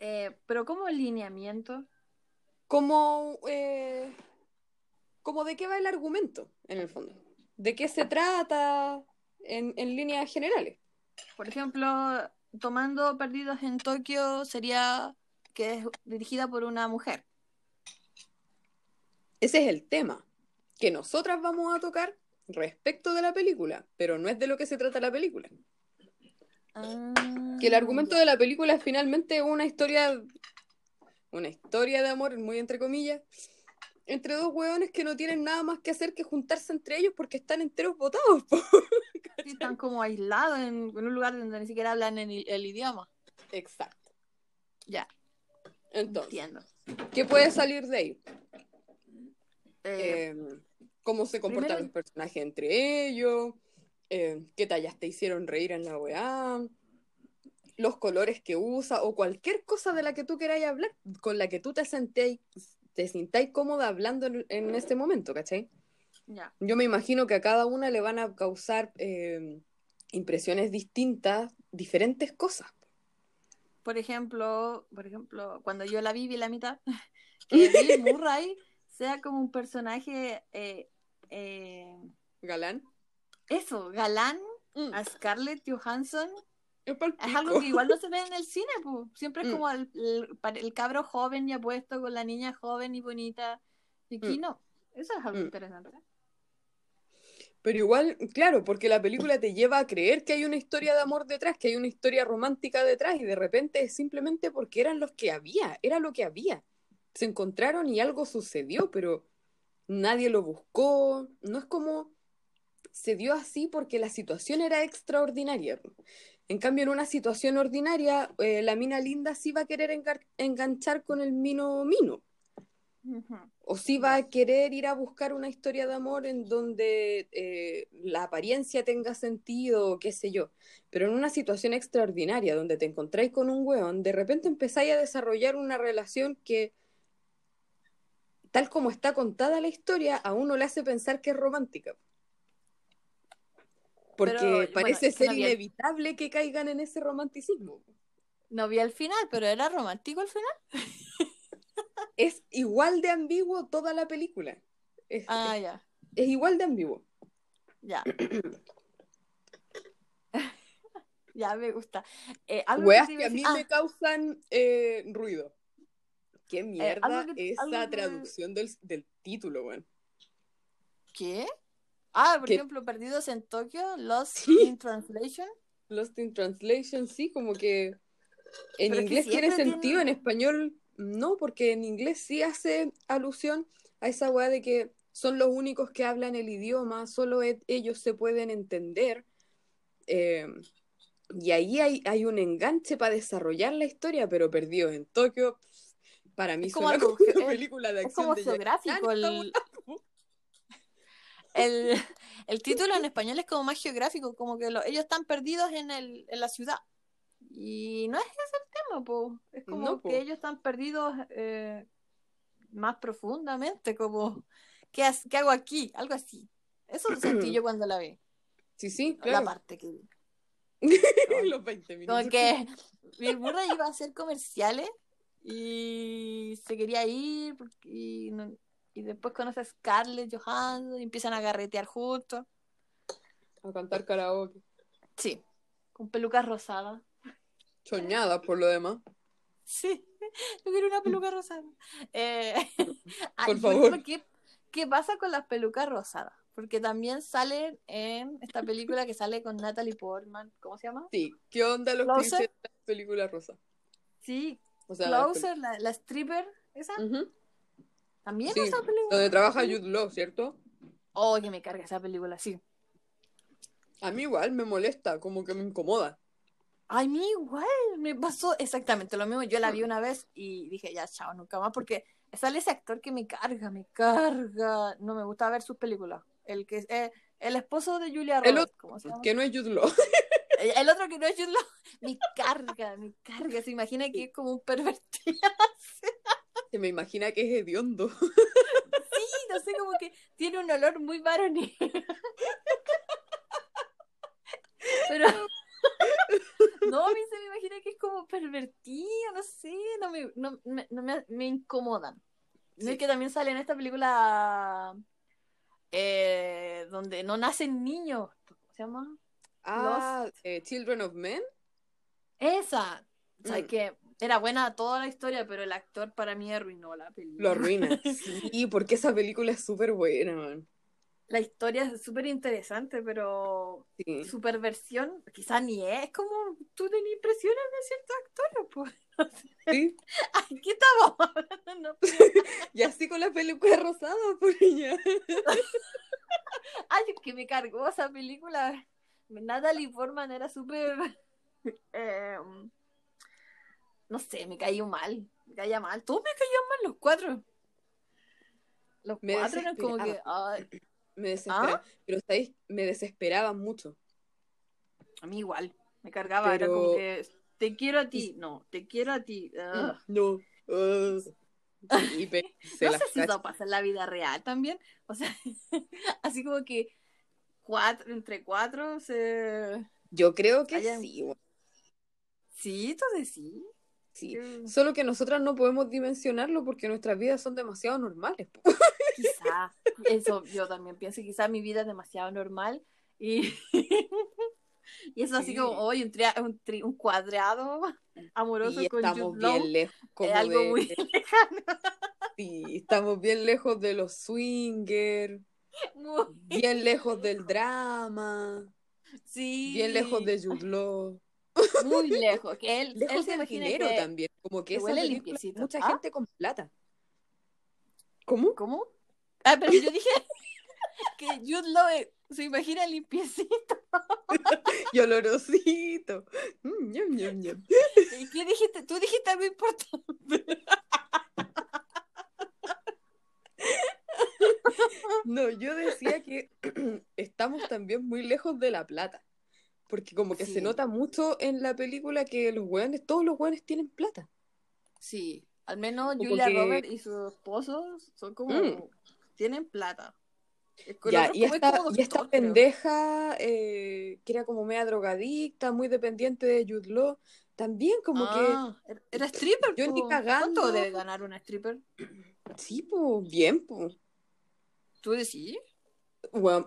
Eh, pero ¿cómo el lineamiento? como, eh, como de qué va el argumento, en el fondo. De qué se trata en, en líneas generales. Por ejemplo, tomando Perdidos en Tokio sería que es dirigida por una mujer. Ese es el tema que nosotras vamos a tocar respecto de la película, pero no es de lo que se trata la película. Que el argumento de la película es finalmente una historia, una historia de amor, muy entre comillas, entre dos hueones que no tienen nada más que hacer que juntarse entre ellos porque están enteros votados. están como aislados en, en un lugar donde ni siquiera hablan en el, el idioma. Exacto. Ya, Entonces, entiendo. ¿qué puede salir de ahí? Eh, Eh, cómo se comportan primero- los personajes entre ellos, eh, qué tallas te hicieron reír en la weá, los colores que usa o cualquier cosa de la que tú queráis hablar, con la que tú te sentéis, te sintáis cómoda hablando en, en ese momento, ¿cachai? ya. Yo me imagino que a cada una le van a causar eh, impresiones distintas, diferentes cosas. Por ejemplo, por ejemplo, cuando yo la vi, vi la mitad, que Bill Murray sea como un personaje, eh, eh, Galán. eso, galán Mm, a Scarlett Johansson, es algo que igual no se ve en el cine. Siempre es Mm. como el, el, cabro joven y apuesto con la niña joven y bonita. Y aquí Mm. no. Eso es algo interesante. Pero igual, claro, porque la película te lleva a creer que hay una historia de amor detrás, que hay una historia romántica detrás, y de repente es simplemente porque eran los que había, era lo que había. Se encontraron y algo sucedió, pero nadie lo buscó. No es como se dio así porque la situación era extraordinaria. En cambio, en una situación ordinaria, eh, la mina linda sí va a querer enganchar con el mino mino. O si va a querer ir a buscar una historia de amor en donde eh, la apariencia tenga sentido, qué sé yo. Pero en una situación extraordinaria, donde te encontráis con un weón, de repente empezáis a desarrollar una relación que, tal como está contada la historia, a uno le hace pensar que es romántica. Porque Pero, parece ser no inevitable que caigan en ese romanticismo. No vi el final, pero era romántico el final. Es igual de ambiguo toda la película. Es, Ah, es- ya. es igual de ambiguo. Ya. ya me gusta. Eh, algo Weas te que a mí decir- me causan eh, ruido. ¿Qué mierda algo que- esa que- traducción del, del título, weón? ¿Qué? Ah, por ¿Qué? ejemplo, Perdidos en Tokio, Lost Sí. in Translation. Lost in Translation, sí, como que en Pero es que inglés tiene sentido, tiene- en español no, porque en inglés sí hace alusión a esa weá de que son los únicos que hablan el idioma, solo e- ellos se pueden entender. Eh, y ahí hay, hay un enganche para desarrollar la historia, pero Perdidos en Tokio, para mí Es como algo como una es- película de Es acción como de Jackie geográfico. El, el, el título en español es como más geográfico, como que lo- ellos están perdidos en, el, en la ciudad. Y no es ese el tema, po. Es como No, que ellos están perdidos eh, más profundamente, como, ¿qué, has- ¿qué hago aquí? Algo así. Eso sentí yo cuando la vi, Sí, sí, la claro. parte que vi. Los 20 minutos. Como que Bill Murray iba a hacer comerciales y se quería ir porque- y, no- y después conoce a Scarlett Johansson y empiezan a garretear juntos. A cantar karaoke. Sí, con pelucas rosadas. Choñada por lo demás. Sí, yo quiero una peluca rosada. Eh, Por favor. ¿qué, qué pasa con las pelucas rosadas? Porque también salen en esta película que sale con Natalie Portman. ¿Cómo se llama? Sí, ¿qué onda los clichés de las películas rosas? Sí, O sea, las Closer, la, la stripper, esa. También Sí, usa pelucas donde trabaja. Jude Law, ¿cierto? Oh, que me carga esa película, sí. A mí igual me molesta, como que me incomoda. A mí igual, me pasó exactamente lo mismo. Yo la vi una vez y dije, ya, chao, nunca más, porque sale ese actor que me carga, me carga. No me gusta ver sus películas. El que es eh, el esposo de Julia El Roberts, otro, ¿cómo se llama? que no es Jude Law. El, otro que no es Jude Law, me carga, me carga. Se imagina que es como un pervertido. Se me imagina que es hediondo. Sí, no sé, como que tiene un olor muy varonil. Pero no, a mí se me imagina que es como pervertido, no sé, no me, no, me, no me, me incomodan. No es que también sale en esta película eh, donde no nacen niños. ¿Cómo se llama? Ah, eh, Children of Men. Esa. O sea, Mm. que era buena toda la historia, pero el actor para mí arruinó la película. Lo arruina. Sí, porque esa película es súper buena, man. La historia es súper interesante, pero Sí. su perversión quizá ni es como tú tenías impresiones de ciertos actores, pues. Sí. Ay, ¿qué estamos hablando? Y así con la peluca rosada, por ella. Ay, es que me cargó esa película. Natalie Portman era súper. eh, no sé, me cayó mal. Me caía mal. Todos me caían mal, los cuatro. Los Me cuatro eran como que. ay, Me desesperaba. ¿Ah? Pero, ¿sabéis? Me desesperaba mucho. a mí igual. Me cargaba. Era como Pero- que. Te quiero a ti. No, te quiero a ti. Ugh. No. uh, se no sé si eso pasa en la vida real también. O sea, así como que cuatro, entre cuatro se. Yo creo que Hayan- sí. Sí, entonces sí. sí. Solo que nosotras no podemos dimensionarlo porque nuestras vidas son demasiado normales. Quizá. Eso yo también pienso. Quizá mi vida es demasiado normal. Y, y eso así Sí. como hoy un, un, tri- un cuadrado amoroso Y con estamos Jude bien lejos. Como es algo de- muy lejano. sí, estamos bien lejos de los swingers, Muy- bien lejos del drama, sí. bien lejos de Jude. Muy lejos. Que él, él Lejos se del dinero que- también. Como que que huele limpiecito. mucha ¿Ah? gente con plata. ¿Cómo? ¿Cómo? Ah, pero yo dije que Jude Law eh, se imagina limpiecito. Y olorosito. Mm. ¿Y qué dijiste? Tú dijiste algo importante. No, yo decía que estamos también muy lejos de la plata. Porque como que Sí. se nota mucho en la película que los hueones, todos los hueones tienen plata. Sí, al menos Como Julia que- Roberts y su esposo son como. Mm. tienen plata. Ya, es y esta, y esta pendeja eh, que era como media drogadicta, muy dependiente de Jude Law, también como Ah, era- era stripper. yo ni po. cagando. ¿Cuánto debe ganar una stripper? que, sí, pues, bien, pues. ¿Tú decís?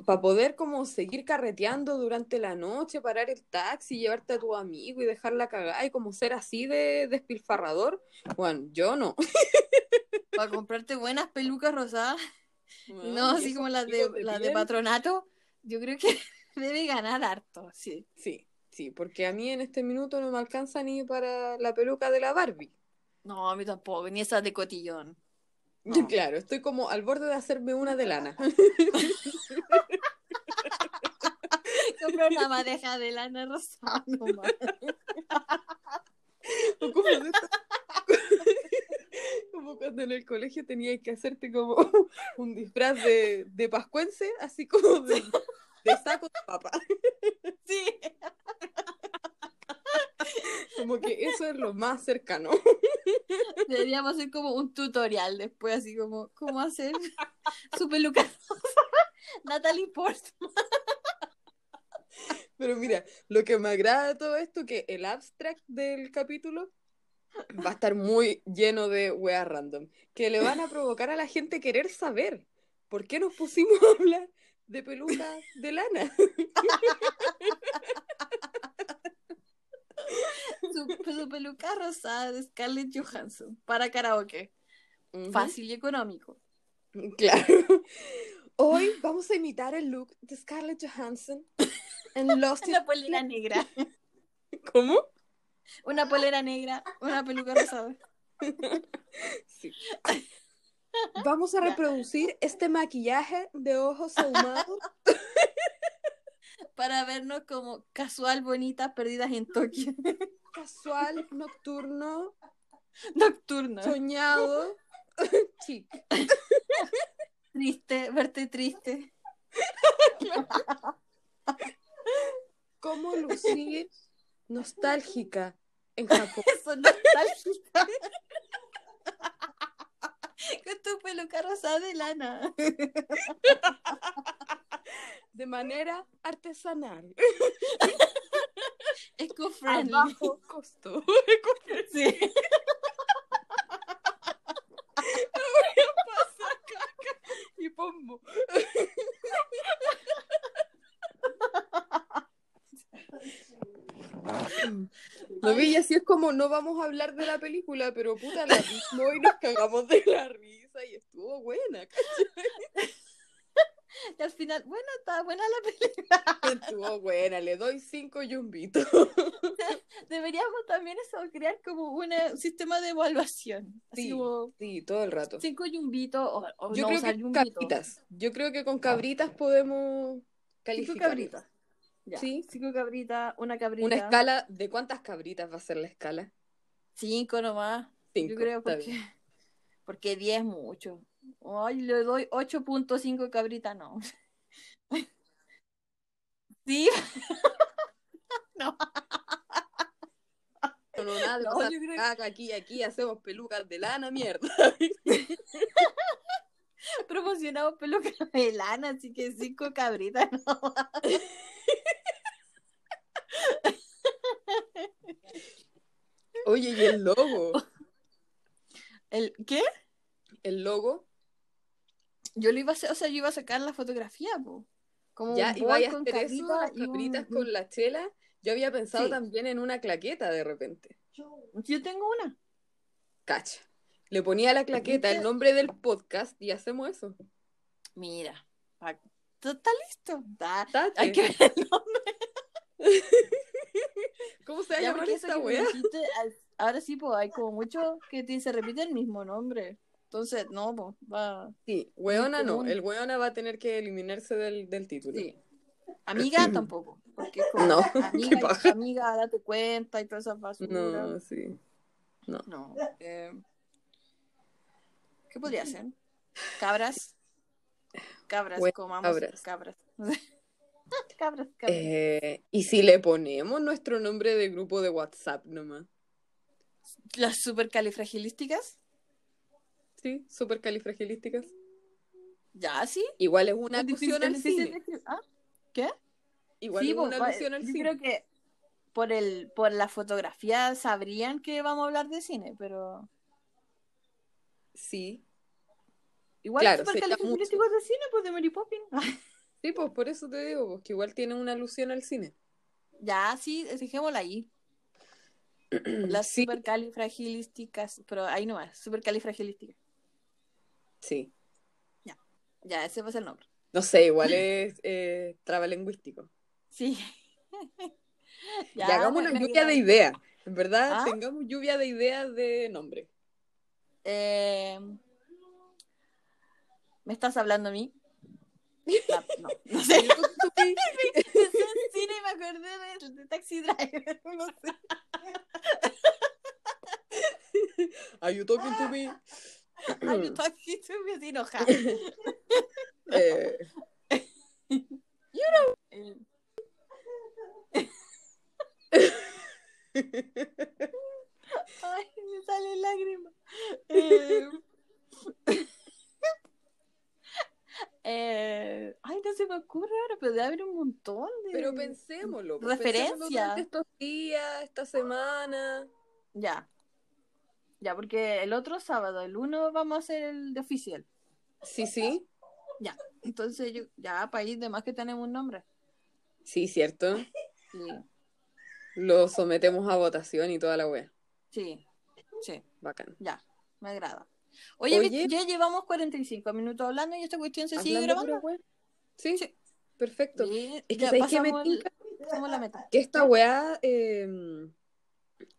para poder como seguir carreteando durante la noche, parar el taxi, llevarte a tu amigo y dejarla cagar y como ser así de despilfarrador, bueno, yo no. Para comprarte buenas pelucas rosadas. No, así como las de, las de patronato. Yo creo que debe ganar harto, sí. Sí, sí, porque a mí en este minuto no me alcanza ni para la peluca de la Barbie. No, a mí tampoco, ni esas de cotillón. No. Claro, estoy como al borde de hacerme una de lana. Compré una madeja de lana rosada. O como, cuando en el colegio tenías que hacerte como un disfraz de, de pascuense, así como de, de saco de papa. Sí. Como que eso es lo más cercano. Deberíamos hacer como un tutorial después, así como, ¿cómo hacer su peluca? Natalie Portman. Pero mira, lo que me agrada de todo esto que el abstract del capítulo va a estar muy lleno de weas random, que le van a provocar a la gente querer saber por qué nos pusimos a hablar de pelucas de lana. Su, su peluca rosada de Scarlett Johansson para karaoke. Fácil y económico. Claro. Hoy vamos a imitar el look de Scarlett Johansson en Lost. Una polera negra. ¿Cómo? Una polera negra, una peluca rosada. Sí. Vamos a reproducir este maquillaje de ojos ahumados. Para vernos como casual, bonitas, perdidas en Tokio. Casual, nocturno, Nocturno. soñado. Chic. Triste, verte triste. ¿Cómo lucir nostálgica en Japón? Nostálgica. Con tu peluca rosada de lana. De manera artesanal. Eco A friendly. bajo costo. Sí. Pasa caca y pombo. Lo vi y así es como no vamos a hablar de la película, pero puta la vimos y nos cagamos de la risa y estuvo buena, Y al final, bueno, está buena la película. estuvo buena, le doy cinco yumbitos. Deberíamos también eso, crear como una- un sistema de evaluación. Así Sí. como Sí, todo el rato. cinco yumbitos o, o Yo no creo usar que con yumbitos. cabritas. Yo creo que con cabritas podemos Cinco calificar. cabritas. Ya. Sí. Cinco cabritas, una cabrita. Una escala, ¿de cuántas cabritas va a ser la escala? Cinco nomás. Cinco. Yo creo porque, porque 10 es mucho. Ay, le doy 8.5 cabrita, no. Sí, No, no, nada, de No, pasar yo creo- caca aquí, aquí, hacemos pelucas de lana, mierda. promocionamos peluca de lana, así que cinco cabritas, no. Oye, y el logo, ¿El qué? el logo, Yo lo iba a hacer, o sea, yo iba a sacar la fotografía, po. Como ya, vaya a con hacer eso, las un- cabritas con la chela. Yo había pensado Sí. también en una claqueta de repente. Yo tengo una. Cacha. Le ponía a la claqueta el nombre del podcast y hacemos eso. Mira, está listo. Hay que ver el nombre. ¿Cómo se va a Ya, llamar porque eso esta wea? dijiste, ahora sí, pues hay como mucho que te- se repite el mismo nombre. Entonces, no, pues va. Sí, weona no. El weona va a tener que eliminarse del, del título. Sí. Amiga tampoco. Porque es como, No, amiga, amiga, date cuenta y todas esas basuras. No, sí. No. eh, ¿Qué podría ser? Cabras. Cabras, Bueno, comamos cabras. cabras. cabras, cabras. Eh, ¿Y si le ponemos nuestro nombre de grupo de WhatsApp nomás? Las supercalifragilísticas. Sí, súper califragilísticas. Ya, sí. Igual es una Es alusión al es cine. ¿Ah? ¿Qué? Igual Sí, es pues, una alusión al yo cine. creo que por el por la fotografía sabrían que vamos a hablar de cine, pero Sí. igual Claro, super sería califragilísticos de cine, pues de Mary Poppins. Sí, pues por eso te digo, pues, que igual tiene una alusión al cine. ya, sí, dejémosla ahí. Las sí, supercalifragilísticas, pero ahí no más, supercalifragilísticas. Sí. Ya, ese va a ser el nombre. No sé, igual es eh, trabalingüístico. Sí. Y hagamos una lluvia de ideas. En verdad, ¿Ah? tengamos lluvia de ideas de nombre. Eh, ¿Me estás hablando a mí? La- no, no sé. To me? Pensé en cine y me acordé de, de Taxi Driver. No sé. Are you talking to me? Ay, yo estaba aquí, estoy así enojada. Eh, Eh, Ay, me salen lágrimas. Eh, eh, ay, no se me ocurre ahora, pero debe haber un montón de. pero pensémoslo. pues, Referencia. pensémoslo estos días, esta semana. Ya. Ya, porque el otro sábado, el 1, vamos a hacer el de oficial. Sí, sí. Ya. Entonces, yo, ya, país, de más que tenemos un nombre. Sí, cierto. Sí, Lo sometemos a votación y toda la wea. sí, sí. Bacán. Ya, me agrada. Oye, Oye. ya llevamos 45 minutos hablando y esta cuestión se sigue ¿Hablando grabando. Sí, Sí. perfecto. Es que ya ¿sabes qué me el- la meta. Que esta weá eh,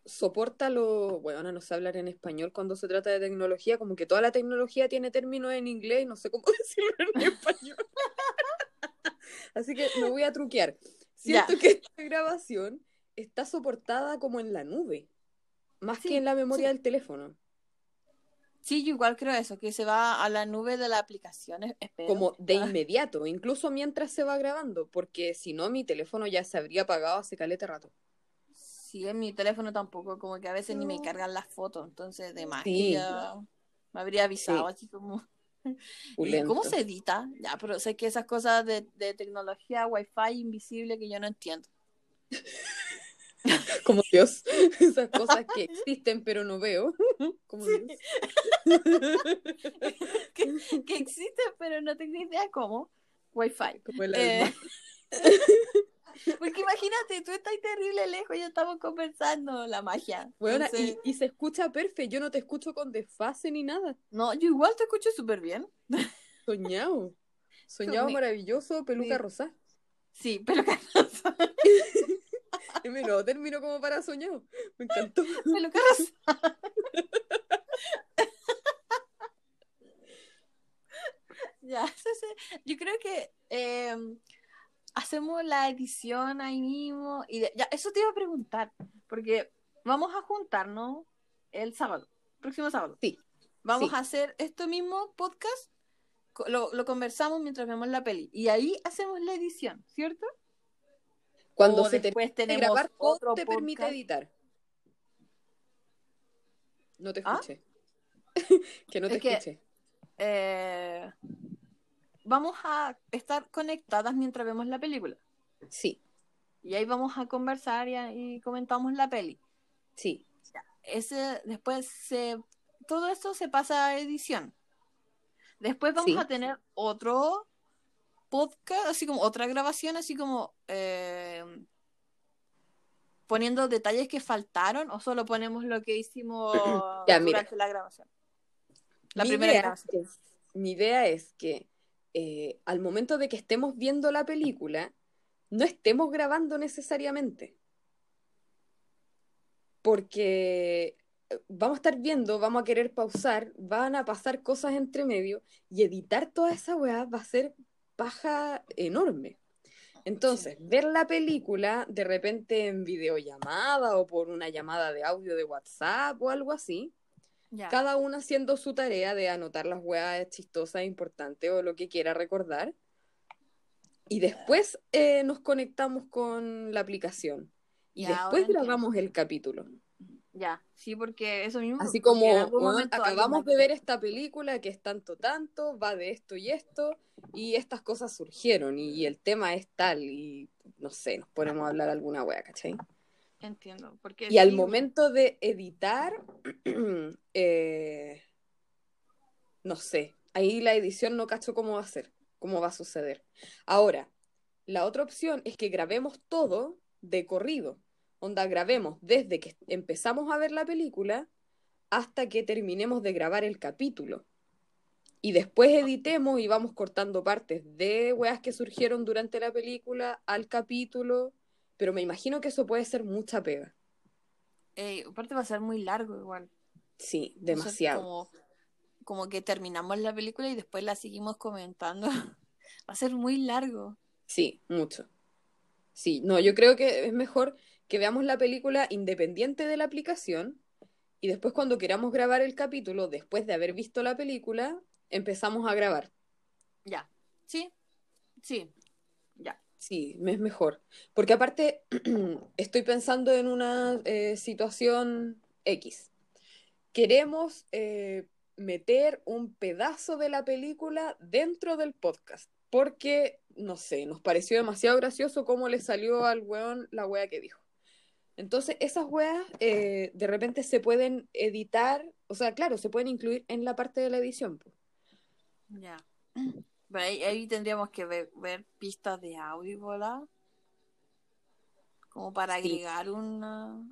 soporta lo. Bueno, no sé hablar en español cuando se trata de tecnología, como que toda la tecnología tiene términos en inglés y no sé cómo decirlo en español. Así que me voy a truquear. Siento que esta grabación está soportada como en la nube, más que en la memoria del teléfono. Sí, yo igual creo eso, que se va a la nube de la aplicación. Como de inmediato, incluso mientras se va grabando, porque si no, mi teléfono ya se habría apagado hace calete rato. Sí, en mi teléfono tampoco, como que a veces ni me cargan las fotos, entonces de más me habría avisado, así como... ¿Cómo se edita? Ya, pero sé que esas cosas de, de tecnología, wifi invisible que yo no entiendo. Como Dios, esas cosas que existen pero no veo. Como Dios. que, que, existen pero no tengo idea cómo. Wi-Fi. Eh, porque imagínate, tú estás terrible lejos y estamos conversando la magia. Bueno, y, y, se escucha perfecto, yo no te escucho con desfase ni nada. No, yo igual te escucho súper bien. Soñado. Soñado maravilloso, peluca rosa. Sí, peluca rosa. me lo termino como para soñar. Me encantó. Me lo ya, yo creo que em, hacemos la edición ahí mismo. Y ya, eso te iba a preguntar, porque vamos a juntarnos el sábado, próximo sábado. Sí. Vamos a hacer este mismo podcast, lo, lo conversamos mientras vemos la peli. Y ahí hacemos la edición, ¿cierto? Cuando se después te tenemos grabar, otro te permite editar. No te ¿Ah? escuché. que no te escuché. Eh, vamos a estar conectadas mientras vemos la película. Sí. Y ahí vamos a conversar y, comentamos la peli. Sí. Ese, después se, todo esto se pasa a edición. Después vamos a tener otro podcast, así como otra grabación, así como eh, poniendo detalles que faltaron o solo ponemos lo que hicimos durante la grabación? La mi primera idea grabación. Es, mi idea es que eh, al momento de que estemos viendo la película, no estemos grabando necesariamente. Porque eh, vamos a estar viendo, vamos a querer pausar, van a pasar cosas entre medio y editar toda esa weá va a ser paja enorme. Entonces, ver la película de repente en videollamada o por una llamada de audio de WhatsApp o algo así, cada una haciendo su tarea de anotar las hueás chistosas, importantes o lo que quiera recordar. Y después eh, nos conectamos con la aplicación. Y después grabamos el capítulo. Ya, sí, porque eso mismo. Así como acabamos de ver esta película que es tanto, tanto, va de esto y esto, y estas cosas surgieron, y, el tema es tal, y no sé, nos ponemos a hablar alguna wea, ¿cachai? Entiendo. Porque y al momento de editar, eh, no sé, ahí la edición no cacho cómo va a ser, cómo va a suceder. Ahora, la otra opción es que grabemos todo de corrido onda grabemos desde que empezamos a ver la película hasta que terminemos de grabar el capítulo. Y después editemos y vamos cortando partes de weas que surgieron durante la película al capítulo. Pero me imagino que eso puede ser mucha pega. Eh, aparte va a ser muy largo igual. Sí, demasiado. como, como que terminamos la película y después la seguimos comentando. va a ser muy largo. Sí, mucho. Sí, no, yo creo que es mejor que veamos la película independiente de la aplicación y después cuando queramos grabar el capítulo, después de haber visto la película, empezamos a grabar. Ya, sí, sí. Sí, me es mejor. Porque aparte, estoy pensando en una eh, situación X. Queremos eh, meter un pedazo de la película dentro del podcast. Porque, no sé, nos pareció demasiado gracioso cómo le salió al weón la wea que dijo. Entonces, esas weas eh, de repente se pueden editar, o sea, claro, se pueden incluir en la parte de la edición. Ya. ahí, tendríamos que ver, pistas de audio, ¿verdad? Como para agregar una,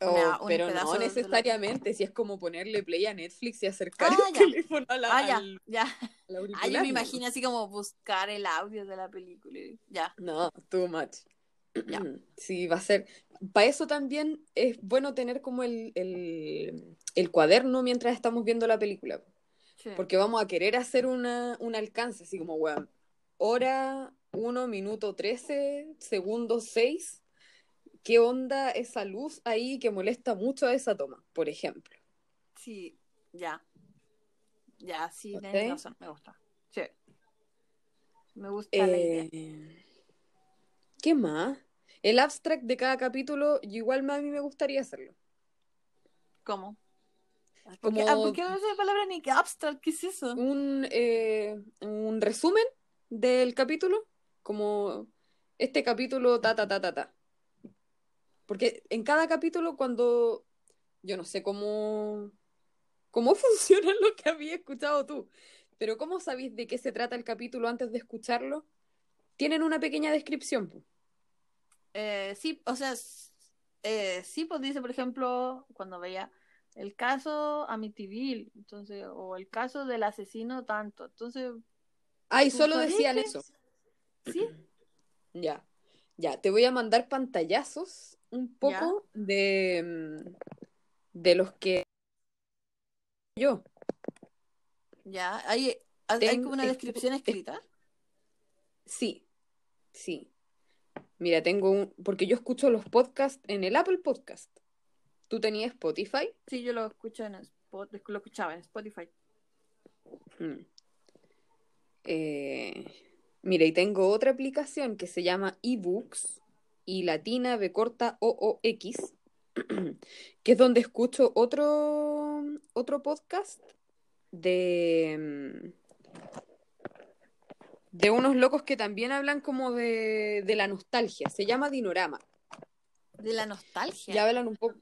oh, pero no necesariamente, si es como ponerle play a Netflix y acercar ah, el teléfono a la, ah, ya, ya. Ah, yo me imagino así como buscar el audio de la película. Ya. No, too much. Sí, va a ser. para eso también es bueno tener como el, el, el cuaderno mientras estamos viendo la película. Sí. Porque vamos a querer hacer una, un alcance, así como, weón, hora 1, minuto 13, segundo 6. ¿Qué onda esa luz ahí que molesta mucho a esa toma, por ejemplo? Sí, ya. Ya, sí, ¿Ok? tienes razón, me gusta. Sí. Me gusta la idea. Eh, ¿Qué más? El abstract de cada capítulo, igual a mí me gustaría hacerlo. ¿Cómo? ¿Por qué, ah, ¿por qué no la palabra ni que abstract? ¿Qué es eso? un, eh, un resumen del capítulo, como este capítulo, ta, ta, ta, ta, ta. Porque en cada capítulo, cuando yo no sé cómo, cómo funciona lo que había escuchado tú, pero ¿cómo sabéis de qué se trata el capítulo antes de escucharlo? Tienen una pequeña descripción. Eh, sí, o sea, eh, sí, pues dice, por ejemplo, cuando veía el caso Amityville, entonces, o el caso del asesino tanto, entonces, y ¿Tú solo decían eso. sí, Ya, ya, te voy a mandar pantallazos un poco de, mm, de los que yo. ya, hay, hay Ten- como una es- descripción es- escrita. Sí, sí. Mira, tengo un, porque yo escucho los podcasts en el Apple Podcast. ¿Tú tenías Spotify? Sí, yo lo escucho en Spot- lo escuchaba en Spotify. Mm. Eh, mira, y tengo otra aplicación que se llama eBooks y latina B corta OOX, que es donde escucho otro, otro podcast de, mm, de unos locos que también hablan como de, de la nostalgia. Se llama Dinorama. De la nostalgia. Y hablan un poco,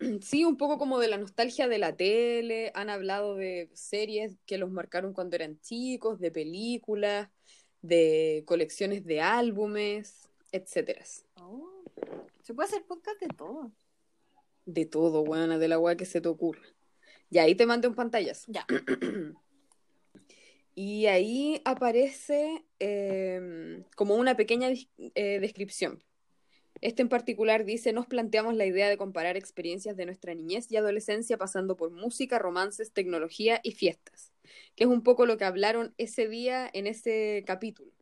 sí, un poco como de la nostalgia de la tele, han hablado de series que los marcaron cuando eran chicos, de películas, de colecciones de álbumes, etcétera. Oh, Se puede hacer podcast de todo. De todo, buena, de la weá que se te ocurra. Y ahí te mandé un pantallazo. Ya. Y ahí aparece eh, como una pequeña eh, descripción. Este en particular dice, nos planteamos la idea de comparar experiencias de nuestra niñez y adolescencia pasando por música, romances, tecnología y fiestas, que es un poco lo que hablaron ese día en ese capítulo.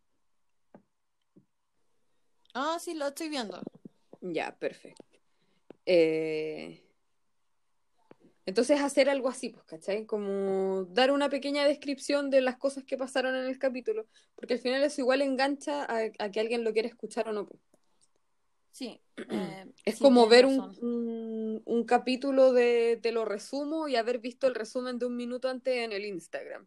Ah, sí, lo estoy viendo. Ya, perfecto. Eh, Entonces hacer algo así, pues, ¿cachai? Como dar una pequeña descripción de las cosas que pasaron en el capítulo, porque al final eso igual engancha a, a que alguien lo quiera escuchar o no. pues. Sí. eh, Es sí, como ver un, un, un capítulo de Te lo resumo y haber visto el resumen de un minuto antes en el Instagram.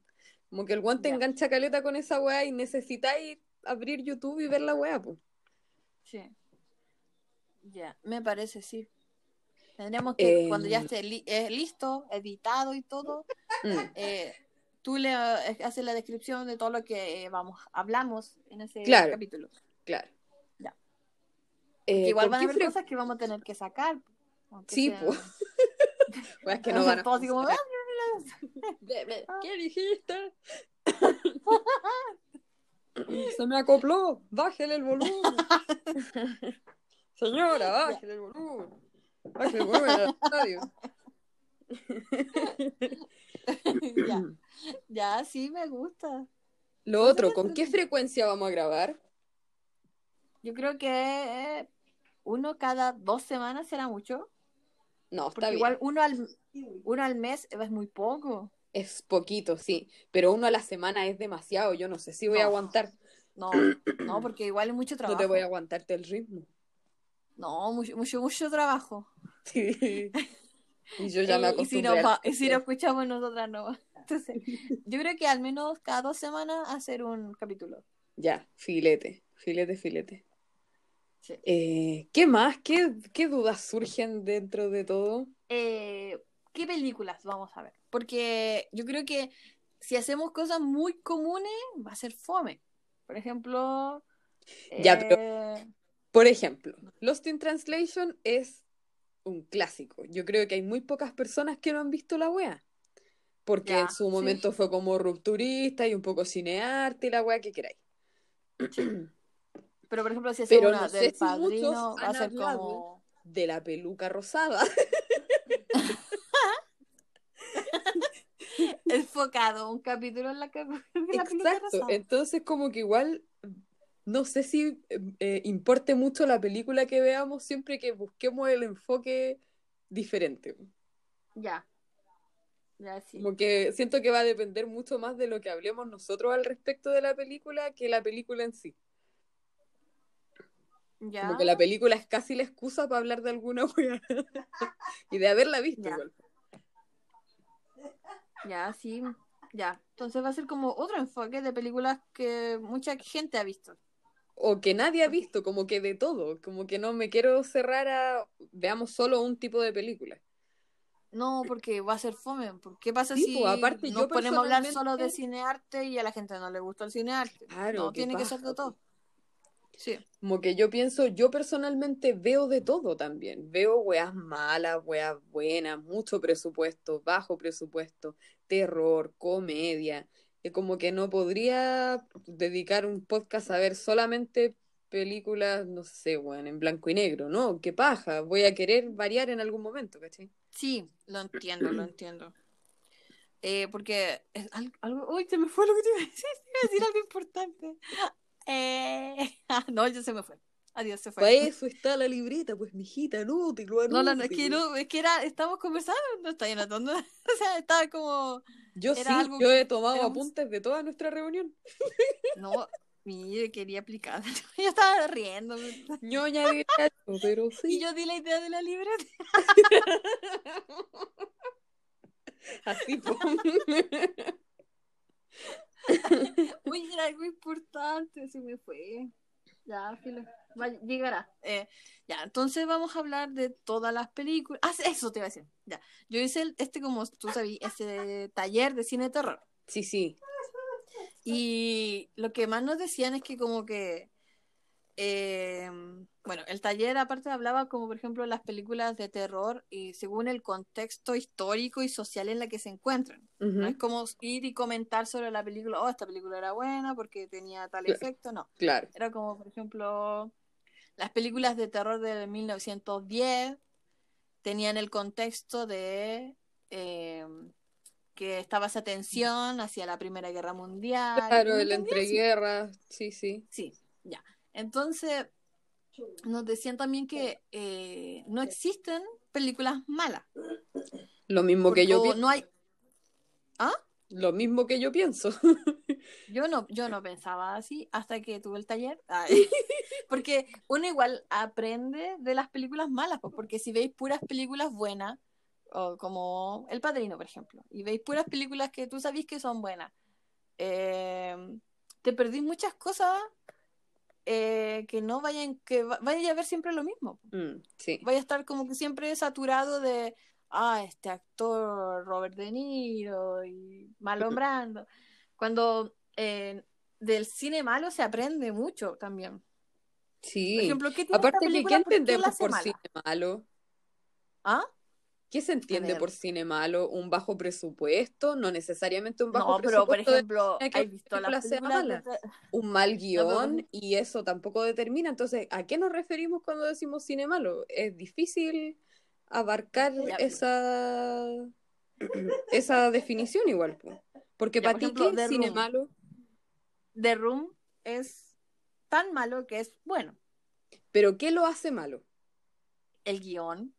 Como que el guante engancha caleta con esa weá y necesitáis abrir YouTube y ver la weá, pues. Sí. Ya, me parece, sí. Tendríamos que, Eh, cuando ya esté li- eh, listo, editado y todo, Mm, eh, tú le eh, haces la descripción de todo lo que vamos, hablamos en ese Claro. capítulo. claro. Eh, igual ¿con van a haber cosas que vamos a tener que sacar. Sí, sea- pues. Weas que no van a como. "Ah, ¿Qué dijiste? Se me acopló. Bájele el volumen. Señora, bájele el volumen. Bájele el volumen al radio. ya, ya, sí, me gusta. Lo otro, ¿con qué frecuencia vamos a grabar? Yo creo que eh, uno cada dos semanas será mucho. No, está Porque bien. igual uno al, uno al mes es muy poco. Es poquito, sí. Pero uno a la semana es demasiado. Yo no sé si voy a No. aguantar. No, no, porque igual es mucho No trabajo. te voy a aguantarte el ritmo. No, mucho, mucho, mucho trabajo. Sí. Y yo ya me Eh, y si acostumbré. no, y si no escuchamos nosotras no. Entonces, yo creo que al menos cada dos semanas hacer un capítulo. Ya, filete, filete, filete. Sí. Eh, ¿qué más? ¿Qué, qué dudas surgen dentro de todo? Eh, ¿Qué películas vamos a ver? Porque yo creo que si hacemos cosas muy comunes, va a ser fome. Por ejemplo. Ya, pero- eh, Por ejemplo, Lost in Translation es un clásico. Yo creo que hay muy pocas personas que no han visto la wea. Porque Ya, en su sí. momento fue como rupturista y un poco cinearte y la wea que queráis. Pero por ejemplo, si Pero una no sé del si padrino, va a ser como. de la peluca rosada. Enfocado, un capítulo en la, que, de la peluca Exacto. Entonces, como que igual no sé si eh, importe mucho la película que veamos siempre que busquemos el enfoque diferente. Ya. Ya, sí. Como que siento que va a depender mucho más de lo que hablemos nosotros al respecto de la película que la película en sí. Ya. Como que la película es casi la excusa para hablar de alguna wea. y de haberla visto Ya. igual. Ya, sí. Ya. Entonces va a ser como otro enfoque de películas que mucha gente ha visto. O que nadie ha visto, como que de todo. Como que no me quiero cerrar a veamos solo un tipo de película. No, porque va a ser fome. ¿Por ¿Qué pasa Sí, si pues, aparte nos yo ponemos a hablar solo de cinearte y a la gente no le gusta el cinearte? Claro, no, tiene que ser de todo. Sí. Como que yo pienso, yo personalmente veo de todo también. Veo weas malas, weas buenas, mucho presupuesto, bajo presupuesto, terror, comedia. Y como que no podría dedicar un podcast a ver solamente películas, no sé, weón, en blanco y negro, ¿no? Qué paja, voy a querer variar en algún momento, ¿cachai? Sí, lo entiendo, lo entiendo. Eh, porque es al- algo. Uy, se me fue lo que te iba a decir. Te iba a decir algo importante. Eh... ah, no, ya se me fue. Adiós, se fue. Para eso está la libreta, pues, mijita, no, te lo No, no, no, es que no, es que era, estábamos conversando, no estoy anotando. O sea, estaba como, Yo sí, algo yo he tomado éramos- apuntes de toda nuestra reunión. no, mire, quería aplicar. Yo estaba riendo. Ñoña de gato, pero sí. Y yo di la idea de la libreta. Así, po. Uy, era algo importante, se me fue. Ya, filo. Va- llegará. Eh, ya, entonces vamos a hablar de todas las películas. Ah, eso te iba a decir. Ya. Yo hice el- este, como tú sabías, este taller de cine de terror. Sí, sí. Y lo que más nos decían es que como que, eh, bueno, el taller aparte hablaba como por ejemplo las películas de terror y según el contexto histórico y social en la que se encuentran. No es como ir y comentar sobre la película, oh, esta película era buena porque tenía tal Claro. efecto, no. Claro. Era como por ejemplo las películas de terror de 1910 tenían el contexto de... eh, que estaba esa tensión hacia la Primera Guerra Mundial. Claro, ¿me el entreguerra, sí, sí. Sí, ya. Entonces, nos decían también que eh, no existen películas malas. Lo mismo que yo pienso. no hay. Lo mismo que yo pienso. Yo no, yo no pensaba así hasta que tuve el taller. Ay, porque uno igual aprende de las películas malas, pues, porque si veis puras películas buenas, o como El Padrino, por ejemplo, y veis puras películas que tú sabéis que son buenas, eh, te perdís muchas cosas eh, que no vayan, que va- vaya a ver siempre lo mismo. Mm, sí. vaya a estar como que siempre saturado de, ah, este actor Robert De Niro y Marlon Brando. Cuando eh, del cine malo se aprende mucho también. Sí. Por ejemplo, ¿qué tiene Aparte esta que, película? ¿qué ¿Por qué la entendemos por cine malo? ¿Ah? ¿Qué se entiende por cine malo? ¿Un bajo presupuesto? No necesariamente un bajo No, pero por presupuesto de ejemplo, que ¿has la visto de mala. te- un mal pero- guion y eso tampoco determina. Entonces, ¿a qué nos referimos cuando decimos cine malo? Es difícil abarcar Ya. esa esa definición igual. po. Porque para ti, ¿qué es cine Room. malo? The Room es tan malo que es bueno. ¿Pero qué lo hace malo? El guion,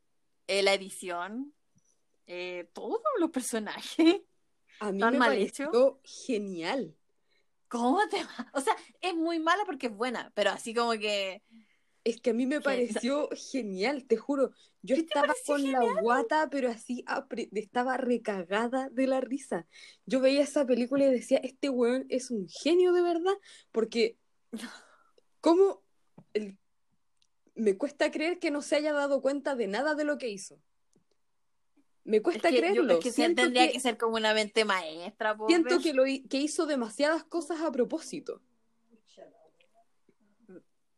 eh, la edición, eh, todos los personajes. A mí ¿Tan me mal pareció genial. ¿Cómo te va? O sea, es muy mala porque es buena, pero así como que Es que a mí me pareció genial, te juro. Yo ¿Qué te estaba con la guata, pero así estaba recagada de la risa. Yo veía esa película y decía, este weón es un genio de verdad, porque ¿cómo el- me cuesta creer que no se haya dado cuenta de nada de lo que hizo? Me Es cuesta yo- creerlo. es que siento tendría que, que ser como una mente maestra, siento que, lo, hi- que hizo demasiadas cosas a propósito.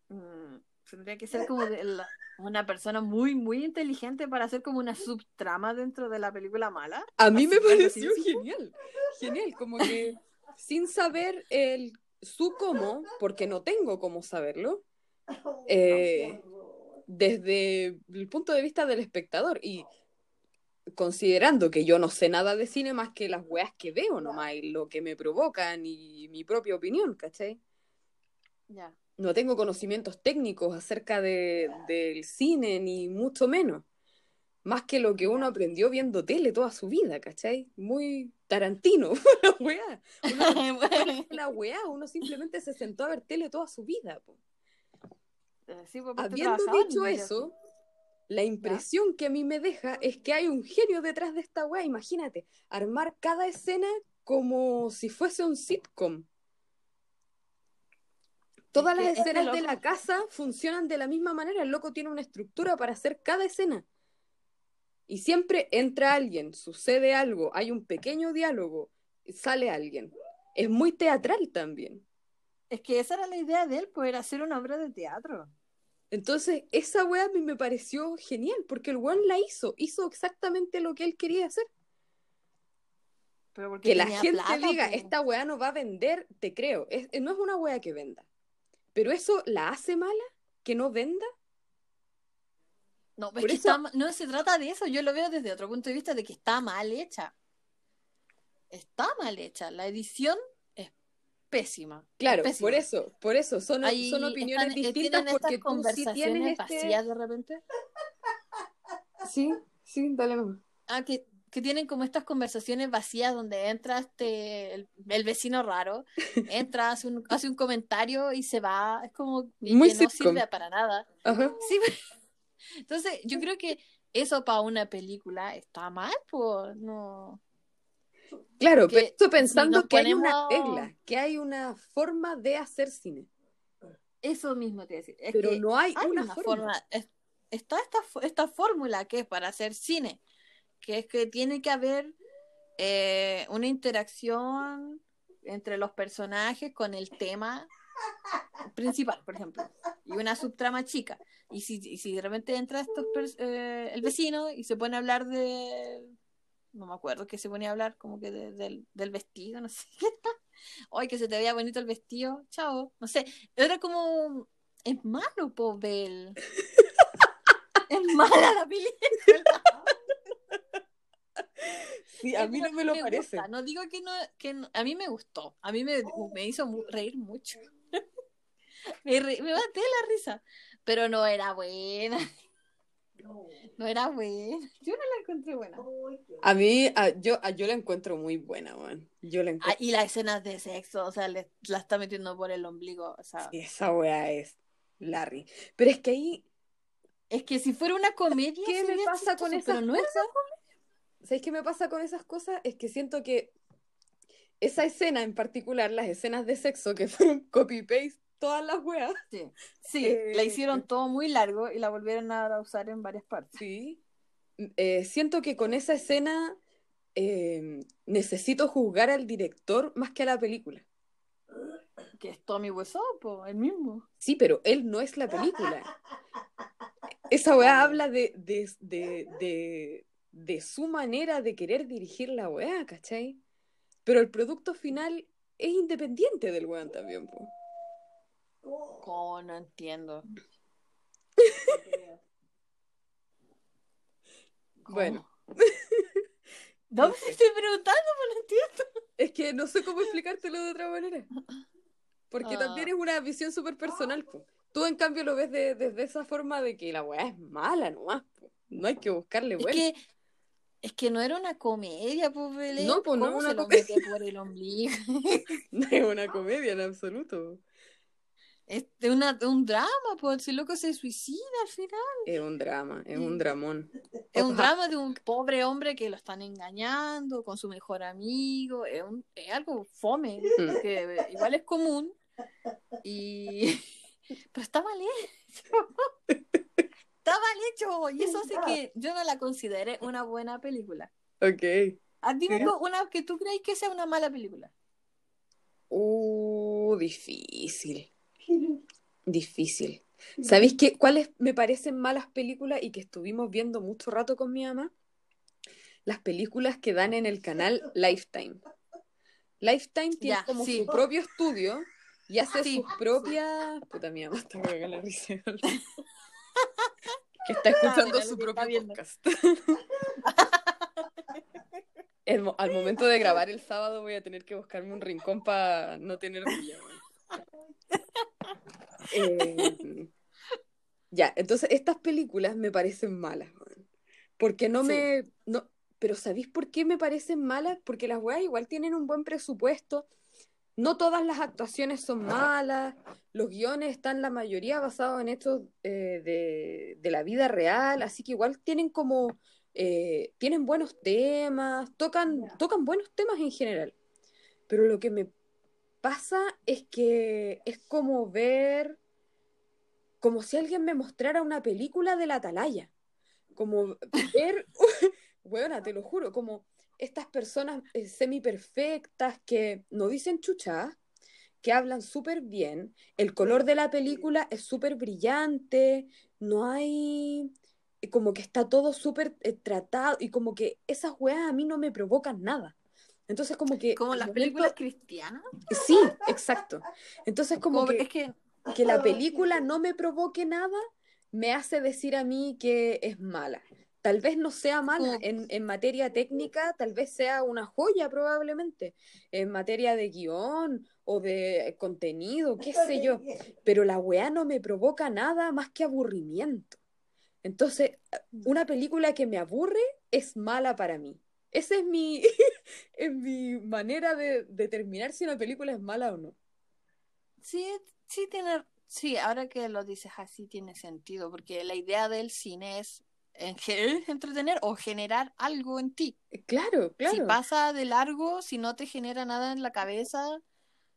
Mm, tendría que ser como la- una persona muy, muy inteligente para hacer como una subtrama dentro de la película mala. A mí Así, me pareció genial, genial, como que sin saber el su cómo, porque no tengo cómo saberlo, eh, desde el punto de vista del espectador y considerando que yo no sé nada de cine más que las weas que veo nomás y lo que me provocan y mi propia opinión, ¿cachai? Ya. No tengo conocimientos técnicos acerca de, del cine, ni mucho menos. Más que lo que uno aprendió viendo tele toda su vida, ¿cachai? Muy tarantino, la weá. Uno, la weá, uno simplemente se sentó a ver tele toda su vida. Po. Sí, pues, Habiendo dicho eso, la impresión que a mí me deja es que hay un genio detrás de esta weá. Imagínate, armar cada escena como si fuese un sitcom. Todas Es que las este escenas de la casa funcionan de la misma manera. El loco tiene una estructura para hacer cada escena. Y siempre entra alguien, sucede algo, hay un pequeño diálogo, sale alguien. Es muy teatral también. Es que esa era la idea de él, poder hacer una obra de teatro. Entonces, esa weá a mí me pareció genial, porque el weón la hizo, hizo exactamente lo que él quería hacer. Pero porque Que la gente plata, diga, po. esta weá no va a vender, te creo. Es- no es una weá que venda. Pero eso la hace mala, que no venda. No, es que eso- está no se trata de eso, yo lo veo desde otro punto de vista de que está mal hecha. Está mal hecha. La edición pésima. Claro, es pésima. por eso, por eso, son, Ahí son opiniones están- eh, distintas porque tú sí tienes este... vacías de repente. Sí, sí, dale. Ah, que, que tienen como estas conversaciones vacías donde entra este, el, el vecino raro, entra, hace un, hace un comentario y se va. Es como y Muy que no sirve para nada. Ajá. Sí, entonces yo creo que eso para una película está mal, pues no. Claro, pero estoy pensando que hay una regla, que hay una forma de hacer cine, Eso mismo te decir. Es pero que no hay, hay una, una forma. forma. es- está esta, esta fórmula que es para hacer cine, que es que tiene que haber eh, una interacción entre los personajes con el tema principal, por ejemplo, y una subtrama chica. Y si, y si de repente entra estos eh, el vecino y se pone a hablar de. No me acuerdo que se ponía a hablar, como que de- del, del vestido, no sé. Ay, que se te veía bonito el vestido, chao. No sé, era como. Es malo, Pobel. es mala la película. Sí, a mí no me lo Me parece. gusta, No digo que no, que no- a mí me gustó. A mí me, me hizo reír mucho. me, re- me maté la risa. Pero no era buena. No era buena. Yo no la encontré buena. A mí, a- yo, a- yo la encuentro muy buena, man. Yo la Ah, encuentro. y las escenas de sexo, o sea, le- la está metiendo por el ombligo. O sea, Sí, esa weá es Larry. Pero es que ahí, es que si fuera una comedia. ¿qué me pasa con esas pero no es cosas? ¿Sabes qué me pasa con esas cosas? Es que siento que esa escena en particular, las escenas de sexo que fueron copy-paste, todas las weas, Sí, sí Eh, la hicieron todo muy largo y la volvieron a usar en varias partes. sí. Eh, siento que con esa escena eh, necesito juzgar al director más que a la película. Que es Tommy Wiseau, el mismo. Sí, pero él no es la película. Esa weá habla de, de, de, de, de su manera de querer dirigir la weá, ¿cachai? Pero el producto final es independiente del weón también, po. ¿Cómo? No entiendo. ¿Cómo? Bueno. No me estoy preguntando, pero no entiendo. Es que no sé cómo explicártelo de otra manera. Porque Ah. también es una visión súper personal, po. Tú, en cambio, lo ves de- desde esa forma de que la weá es mala nomás, po. No hay que buscarle Es bueno. que, es que no era una comedia, pues, Belén. No, pues, no ¿Cómo es una se lo comedia. por el ombligo? No es una comedia en absoluto. Es de, una, de un drama, pues, si loco se suicida al final. Es un drama, es un dramón. Es un drama de un pobre hombre que lo están engañando con su mejor amigo. Es, un- es algo fome, Mm. que igual es común. Y... Pero está mal hecho. Está mal hecho. Y eso hace que yo no la considere una buena película. Ok. Dime Sí. una que tú crees que sea una mala película. Uh, difícil. Difícil. ¿Sabéis qué, cuáles me parecen malas películas y que estuvimos viendo mucho rato con mi mamá? Las películas que dan en el canal Lifetime. Lifetime tiene Ya, como sí. su propio estudio y hace Sí. sus propias. Puta, mi mamá está cagada la risa. que está escuchando su propio podcast. El al momento de grabar el sábado voy a tener que buscarme un rincón para no tener weón. Eh, ya, entonces estas películas me parecen malas. Porque no Sí. me... No, pero ¿sabéis por qué me parecen malas? Porque las weas igual tienen un buen presupuesto. No todas las actuaciones son malas. Los guiones están la mayoría basados en hechos eh, de, de la vida real. Así que igual tienen como... eh, tienen buenos temas. Tocan, tocan buenos temas en general. Pero lo que me pasa es que es como ver... Como si alguien me mostrara una película de la atalaya. Como ver... Bueno, te lo juro, como estas personas eh, semi-perfectas que no dicen chucha, que hablan súper bien, el color de la película es súper brillante, no hay, eh, como que está todo súper eh, tratado y como que esas weas a mí no me provocan nada. Entonces como que... Como las momento- películas cristianas. Sí, exacto. Entonces como Como que es que que la película no me provoque nada me hace decir a mí que es mala. Tal vez no sea mala en, en materia técnica, tal vez sea una joya probablemente, en materia de guion o de contenido, qué sé yo, pero la weá no me provoca nada más que aburrimiento. Entonces, una película que me aburre es mala para mí. Esa es mi, es mi manera de determinar si una película es mala o no. sí, sí tiene, sí, ahora que lo dices así tiene sentido, porque la idea del cine es en entretener o generar algo en ti. Claro, Si claro. pasa de largo, si no te genera nada en la cabeza,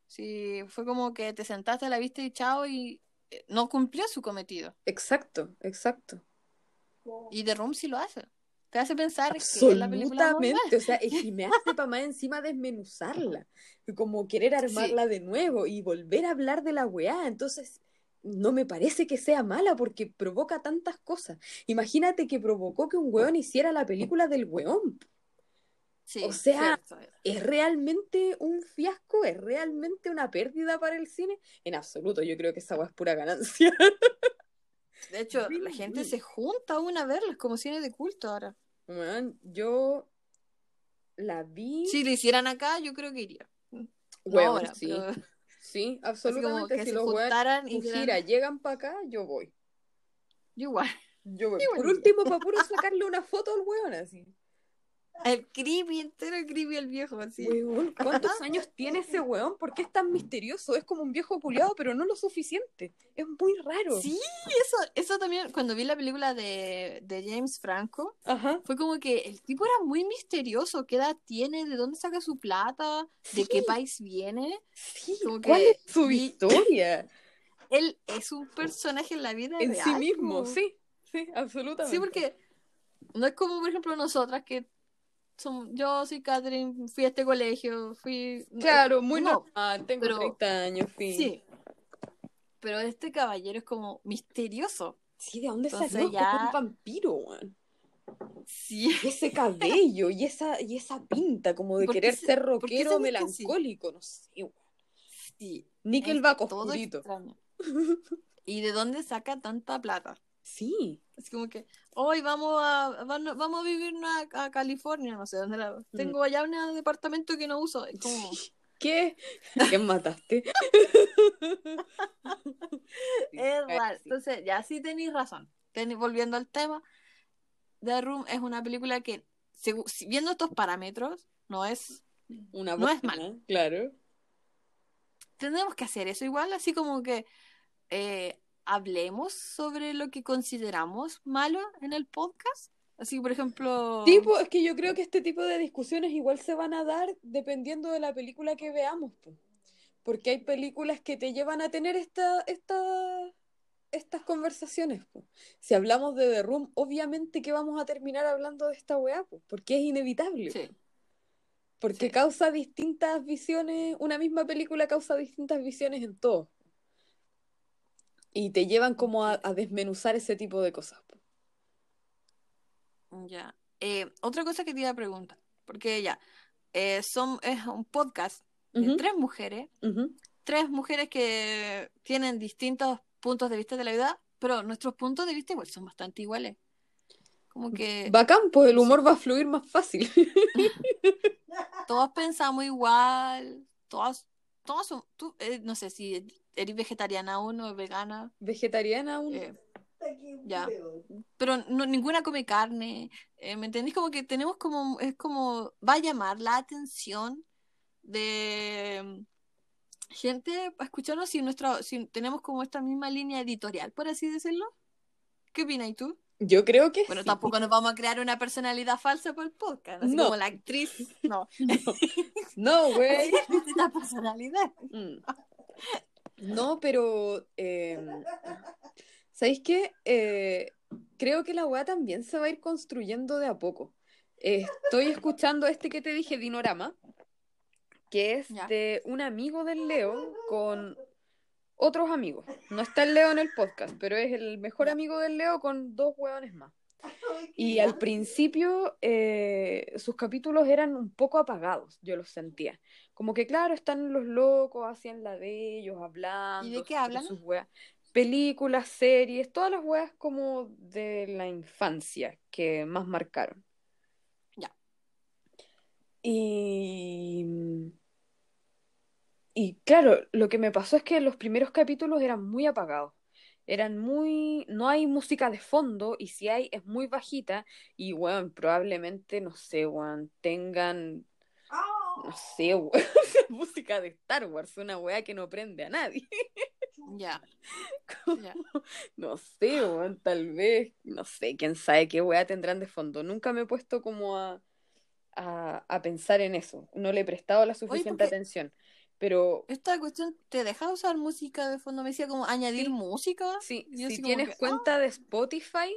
si fue como que te sentaste a la vista y chao y eh, no cumplió su cometido. Exacto, exacto. Y The Room sí lo hace. Te hace pensar que es la película. Absolutamente, o sea, y me hace para más encima desmenuzarla, como querer armarla de nuevo y volver a hablar de la weá, entonces no me parece que sea mala porque provoca tantas cosas. Imagínate que provocó que un weón hiciera la película del weón. Sí, O sea, cierto. ¿Es realmente un fiasco? ¿Es realmente una pérdida para el cine? En absoluto, yo creo que esa weá es pura ganancia. De hecho, la gente se junta aún a verlas como cine de culto ahora. Yo la vi. Si lo hicieran acá, yo creo que iría. No Weón, ahora, sí. pero Sí, absolutamente. que Si los juntaran y gira llegan para acá, yo voy. Yo igual. Yo voy. Por último, para puro sacarle una foto al weón así. El creepy entero, el creepy el viejo, así. Weón, ¿cuántos años tiene ese weón? ¿Por qué es tan misterioso? Es como un viejo culiado, pero no lo suficiente. Es muy raro. Sí, eso, eso también, cuando vi la película de, de James Franco, Ajá. fue como que el tipo era muy misterioso. ¿Qué edad tiene? ¿De dónde saca su plata? ¿De qué país viene? Sí, Como ¿cuál que es su historia? Él es un personaje en la vida En real. sí mismo, sí. Sí, absolutamente. Sí, porque no es como, por ejemplo, nosotras que yo soy Catherine, fui a este colegio, fui... Claro, muy no, normal. Tengo pero- 30 años, fin. Sí. Pero este caballero es como misterioso. Sí, ¿de dónde salió? Ya- un vampiro, weón. Sí. Y ese cabello y esa, y esa pinta como de ¿Por qué querer se- ser rockero melancólico, no sé, weón. Sí. Nickelback oscurito. extraño. ¿Y de dónde saca tanta plata? Sí, Es como que, hoy vamos a, vamos a vivir a, a California, no sé dónde Mm. la... Tengo allá un departamento que no uso. Es como, ¿Qué? ¿Quién mataste? es raro. Entonces, ya sí tenéis razón. Volviendo al tema, The Room es una película que, viendo estos parámetros, no es... Una No es buena, claro. Tenemos que hacer eso igual, así como que eh, hablemos sobre lo que consideramos malo en el podcast. Así, por ejemplo... Tipo, es que yo creo que este tipo de discusiones igual se van a dar dependiendo de la película que veamos, po. porque hay películas que te llevan a tener esta, esta, estas conversaciones. po. Si hablamos de The Room, obviamente que vamos a terminar hablando de esta weá, po, porque es inevitable. Sí. Porque Sí. causa distintas visiones, una misma película causa distintas visiones en todo. Y te llevan como a, a desmenuzar ese tipo de cosas. Ya. Eh, otra cosa que te iba a preguntar, porque ya, eh, son, es un podcast de tres mujeres, tres mujeres que tienen distintos puntos de vista de la vida, pero nuestros puntos de vista igual son bastante iguales. Como que Bacán, pues el humor va a fluir más fácil. todos pensamos igual, todas, todas son, tú, eh, no sé si eres vegetariana aún o vegana, Vegetariana aún. eh, ya, pero no, ninguna come carne, eh, ¿me entendés? Como que tenemos como, es como, va a llamar la atención de mm, gente a escucharnos si, nuestra, si tenemos como esta misma línea editorial, por así decirlo. ¿Qué opinas tú? Yo creo que Bueno, sí. tampoco nos vamos a crear una personalidad falsa por el podcast, así No. como la actriz, no, No, güey. la personalidad. Mm. No, pero eh, ¿sabéis qué? Eh, creo que la weá también se va a ir construyendo de a poco. Eh, estoy escuchando este que te dije, Dinorama, que es Ya. de un amigo del Leo con otros amigos. No está el Leo en el podcast, pero es el mejor amigo del Leo con dos hueones más. Y al principio eh, sus capítulos eran un poco apagados, yo los sentía. Como que, claro, están los locos, hacían la de ellos, hablando. ¿Y de qué hablan? Sus weas. Películas, series, todas las weas como de la infancia que más marcaron. Ya. Y. Y claro, lo que me pasó es que los primeros capítulos eran muy apagados. Eran muy. No hay música de fondo, y si hay, es muy bajita. Y, weón, probablemente, no sé, weón, tengan. No sé, weón, música de Star Wars, una weá que no prende a nadie. Ya. No sé, weón, tal vez, no sé, quién sabe qué weá tendrán de fondo. Nunca me he puesto como a, a, a pensar en eso. No le he prestado la suficiente atención. Pero Esta cuestión te deja usar música de fondo, me decía como añadir Sí. música. sí, yo si tienes que, ah. cuenta de Spotify,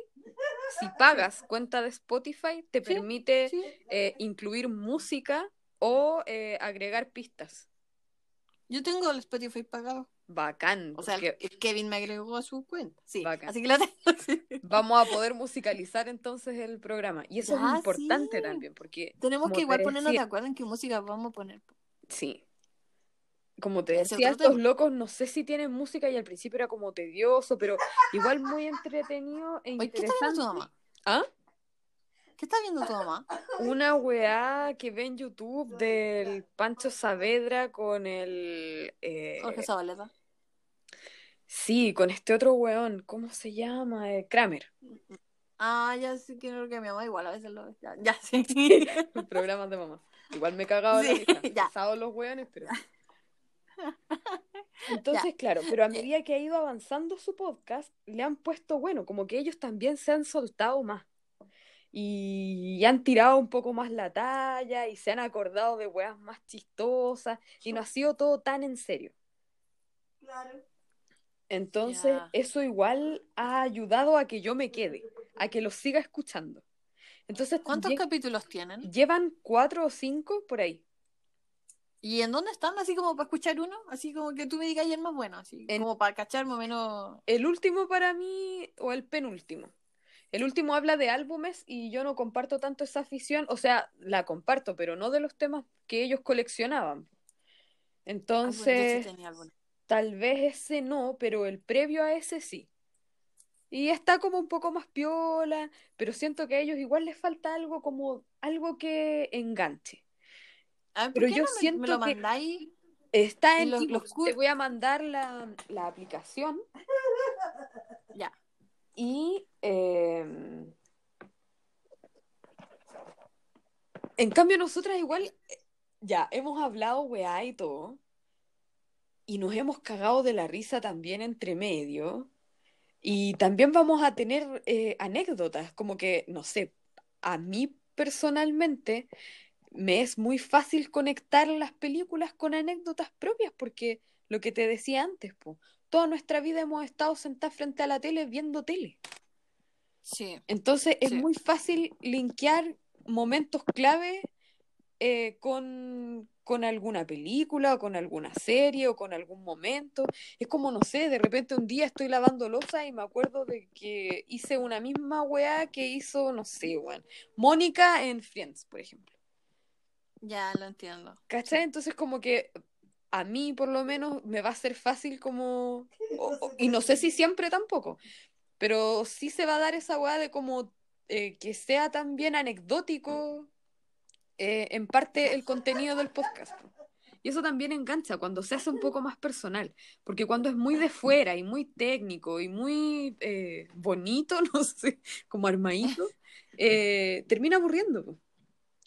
si pagas cuenta de Spotify, te Sí, permite Sí. eh, incluir música o eh, agregar pistas. Yo tengo el Spotify pagado. Bacán, O sea, el, porque el Kevin me agregó a su cuenta. Sí. Bacán. Así que lo tengo. vamos a poder musicalizar entonces el programa. Y eso Ya, es importante sí. también, porque Tenemos que igual ponernos de acuerdo en qué música vamos a poner. Sí. Como te decía, estos tema. locos no sé si tienen música y al principio era como tedioso, pero igual muy entretenido e ¿qué está interesante. tu mamá? ¿Ah? ¿Qué está viendo tu mamá? Una weá que ve en YouTube del Pancho Saavedra con el... eh, Jorge Zabaleta. sí, con este otro weón, ¿cómo se llama? Eh, Kramer. Ah, ya sí creo que mi mamá igual a veces lo ve. Ya, ya sí. Programas de mamá. Igual me he cagado en la Sí, risa. ya. Pesados los weones, pero... Entonces, claro, pero a medida que ha ido avanzando su podcast, le han puesto, bueno, como que ellos también se han soltado más. Y han tirado un poco más la talla y se han acordado de weas más chistosas y no ha sido todo tan en serio. Entonces, Ya. eso igual ha ayudado a que yo me quede, a que los siga escuchando. Entonces, ¿Cuántos lle- capítulos tienen? llevan cuatro o cinco por ahí. ¿Y en dónde están? Así como para escuchar uno, así como que tú me digas y el más bueno, así En- como para cachar más o menos. El último para mí, o el penúltimo. El último habla de álbumes y yo no comparto tanto esa afición, o sea, la comparto, pero no de los temas que ellos coleccionaban. Ah, bueno, Entonces, sí tal vez ese no, pero el previo a ese sí. Y está como un poco más piola, pero siento que a ellos igual les falta algo como algo que enganche. A ver, ¿por pero yo no me, siento me lo que- mandáis? Está en los- cur- te voy a mandar la, la aplicación. Y em, en cambio nosotras igual eh, ya hemos hablado weá y todo y nos hemos cagado de la risa también entre medio y también vamos a tener eh, anécdotas como que no sé a mí personalmente me es muy fácil conectar las películas con anécdotas propias porque lo que te decía antes, po, toda nuestra vida hemos estado sentados frente a la tele viendo tele. Sí. Entonces es Sí. muy fácil linkear momentos clave eh, con, con alguna película o con alguna serie o con algún momento. Es como, no sé, de repente un día estoy lavando losa y me acuerdo de que hice una misma weá que hizo, no sé, weón, Mónica en Friends, por ejemplo. Ya lo entiendo. ¿Cachai? Entonces como que a mí por lo menos me va a ser fácil como... o- o- y no sé si siempre tampoco, Pero sí se va a dar esa weá de como eh, que sea también anecdótico eh, en parte el contenido del podcast. Y eso también engancha cuando se hace un poco más personal, porque cuando es muy de fuera y muy técnico y muy eh, bonito, no sé, como armadito, termina aburriendo.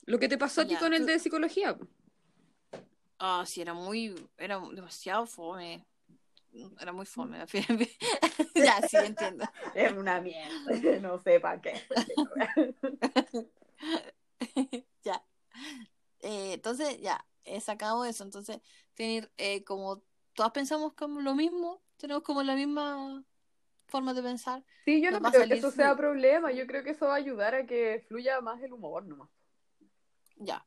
Lo que te pasó a ti con el de psicología. Ah, sí, era muy, era demasiado fome. Era muy fome. ya, sí, entiendo. Es una mierda, no sé para qué. ya. Eh, entonces, ya, he sacado eso. Entonces, tener eh, como todas pensamos como lo mismo, tenemos como la misma forma de pensar. Sí, yo no creo que eso sea problema, yo creo que eso va a ayudar a que fluya más el humor nomás. Ya.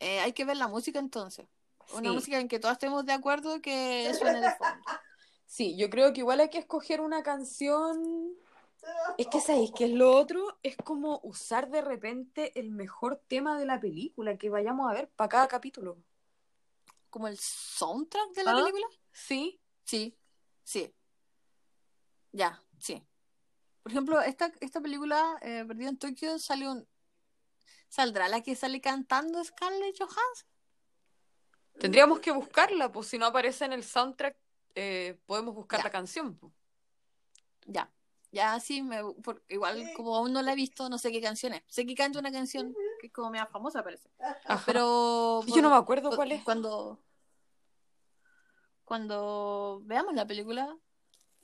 Eh, hay que ver la música entonces. Una Sí. música en que todas estemos de acuerdo que suene de fondo. Sí, yo creo que igual hay que escoger una canción. Es que, ¿sabéis qué es lo otro? Es como usar de repente el mejor tema de la película que vayamos a ver para cada capítulo. Como el soundtrack de la ¿Ah? película. Sí. Sí, sí. Ya, sí. Por ejemplo, esta, esta película, eh, Perdido en Tokio, sale un... ¿Saldrá la que sale cantando Scarlett Johansson? Tendríamos que buscarla, pues si no aparece en el soundtrack, eh, podemos buscar Ya. la canción. pues. Ya, ya sí, me, por- igual como aún no la he visto, no sé qué canción es. Sé que canta una canción que es como media famosa, parece. Ajá. Pero... Yo no me acuerdo cu- cuál es. Cuando... Cuando veamos la película,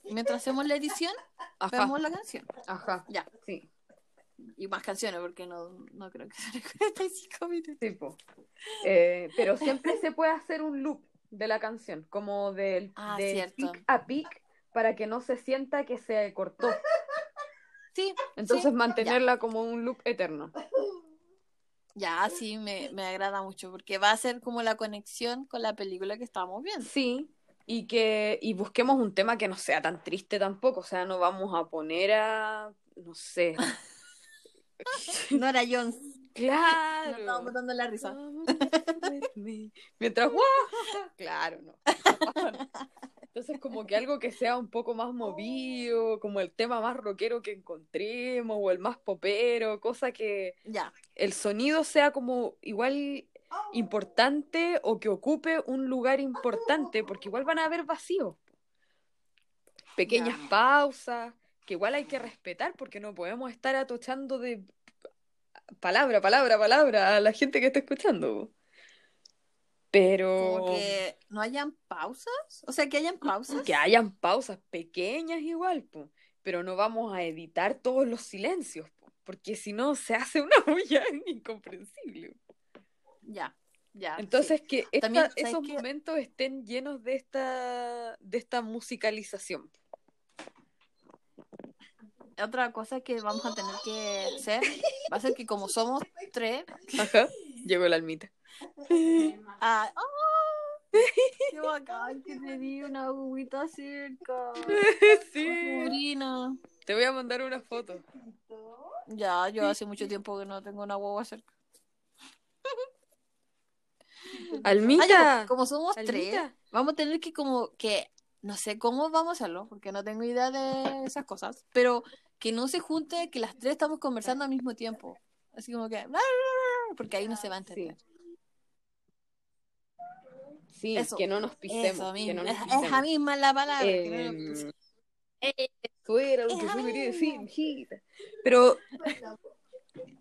mientras hacemos la edición, Ajá, veamos la canción. ajá, Ya. sí, Y más canciones, porque no, no creo que sean 45 minutos. sí, po. Eh, pero siempre se puede hacer un loop de la canción, como del, Ah, de pic a pic, para que no se sienta que se cortó. Sí, Entonces sí, mantenerla como un loop eterno. Ya, sí, me, me agrada mucho, porque va a ser como la conexión con la película que estábamos viendo. Sí, y que y busquemos un tema que no sea tan triste tampoco, o sea, no vamos a poner a, no sé, Nora Jones. Nos claro. estábamos dando la risa. Mientras, ¡guau! claro, no. Entonces, como que algo que sea un poco más movido, como el tema más rockero que encontremos, o el más popero, cosa que Ya, el sonido sea como igual importante o que ocupe un lugar importante, porque igual van a haber vacíos. Pequeñas Ya. pausas, que igual hay que respetar, porque no podemos estar atochando de palabra, palabra, palabra a la gente que está escuchando. Pero como que no hayan pausas. O sea, que hayan pausas. que hayan pausas pequeñas igual, po, pero no vamos a editar todos los silencios, po, porque si no se hace una bulla incomprensible. Ya, ya. Entonces que esta- También, ¿sabes esos momentos estén llenos de esta de esta musicalización. Otra cosa que vamos a tener que hacer va a ser que como somos tres. Ajá. Llegó la almita. Ah, ¡ah! ¡Qué bacán que tenía una agüita cerca! sí. Sobrina. Te voy a mandar una foto. Ya, yo hace mucho tiempo que no tengo una guagua cerca. Ah, Almita. ya, pues, como somos tres, vamos a tener que como que, no sé cómo vamos a hacerlo, porque no tengo idea de esas cosas, pero que no se junte que las tres estamos conversando al mismo tiempo. Así como que, porque ahí no se va a entender. Sí, Eso, que no nos pisemos. Que no nos esa, pisemos. esa misma la palabra. que no nos Em, pisemos. Eso era lo que yo quería decir, hijita. Pero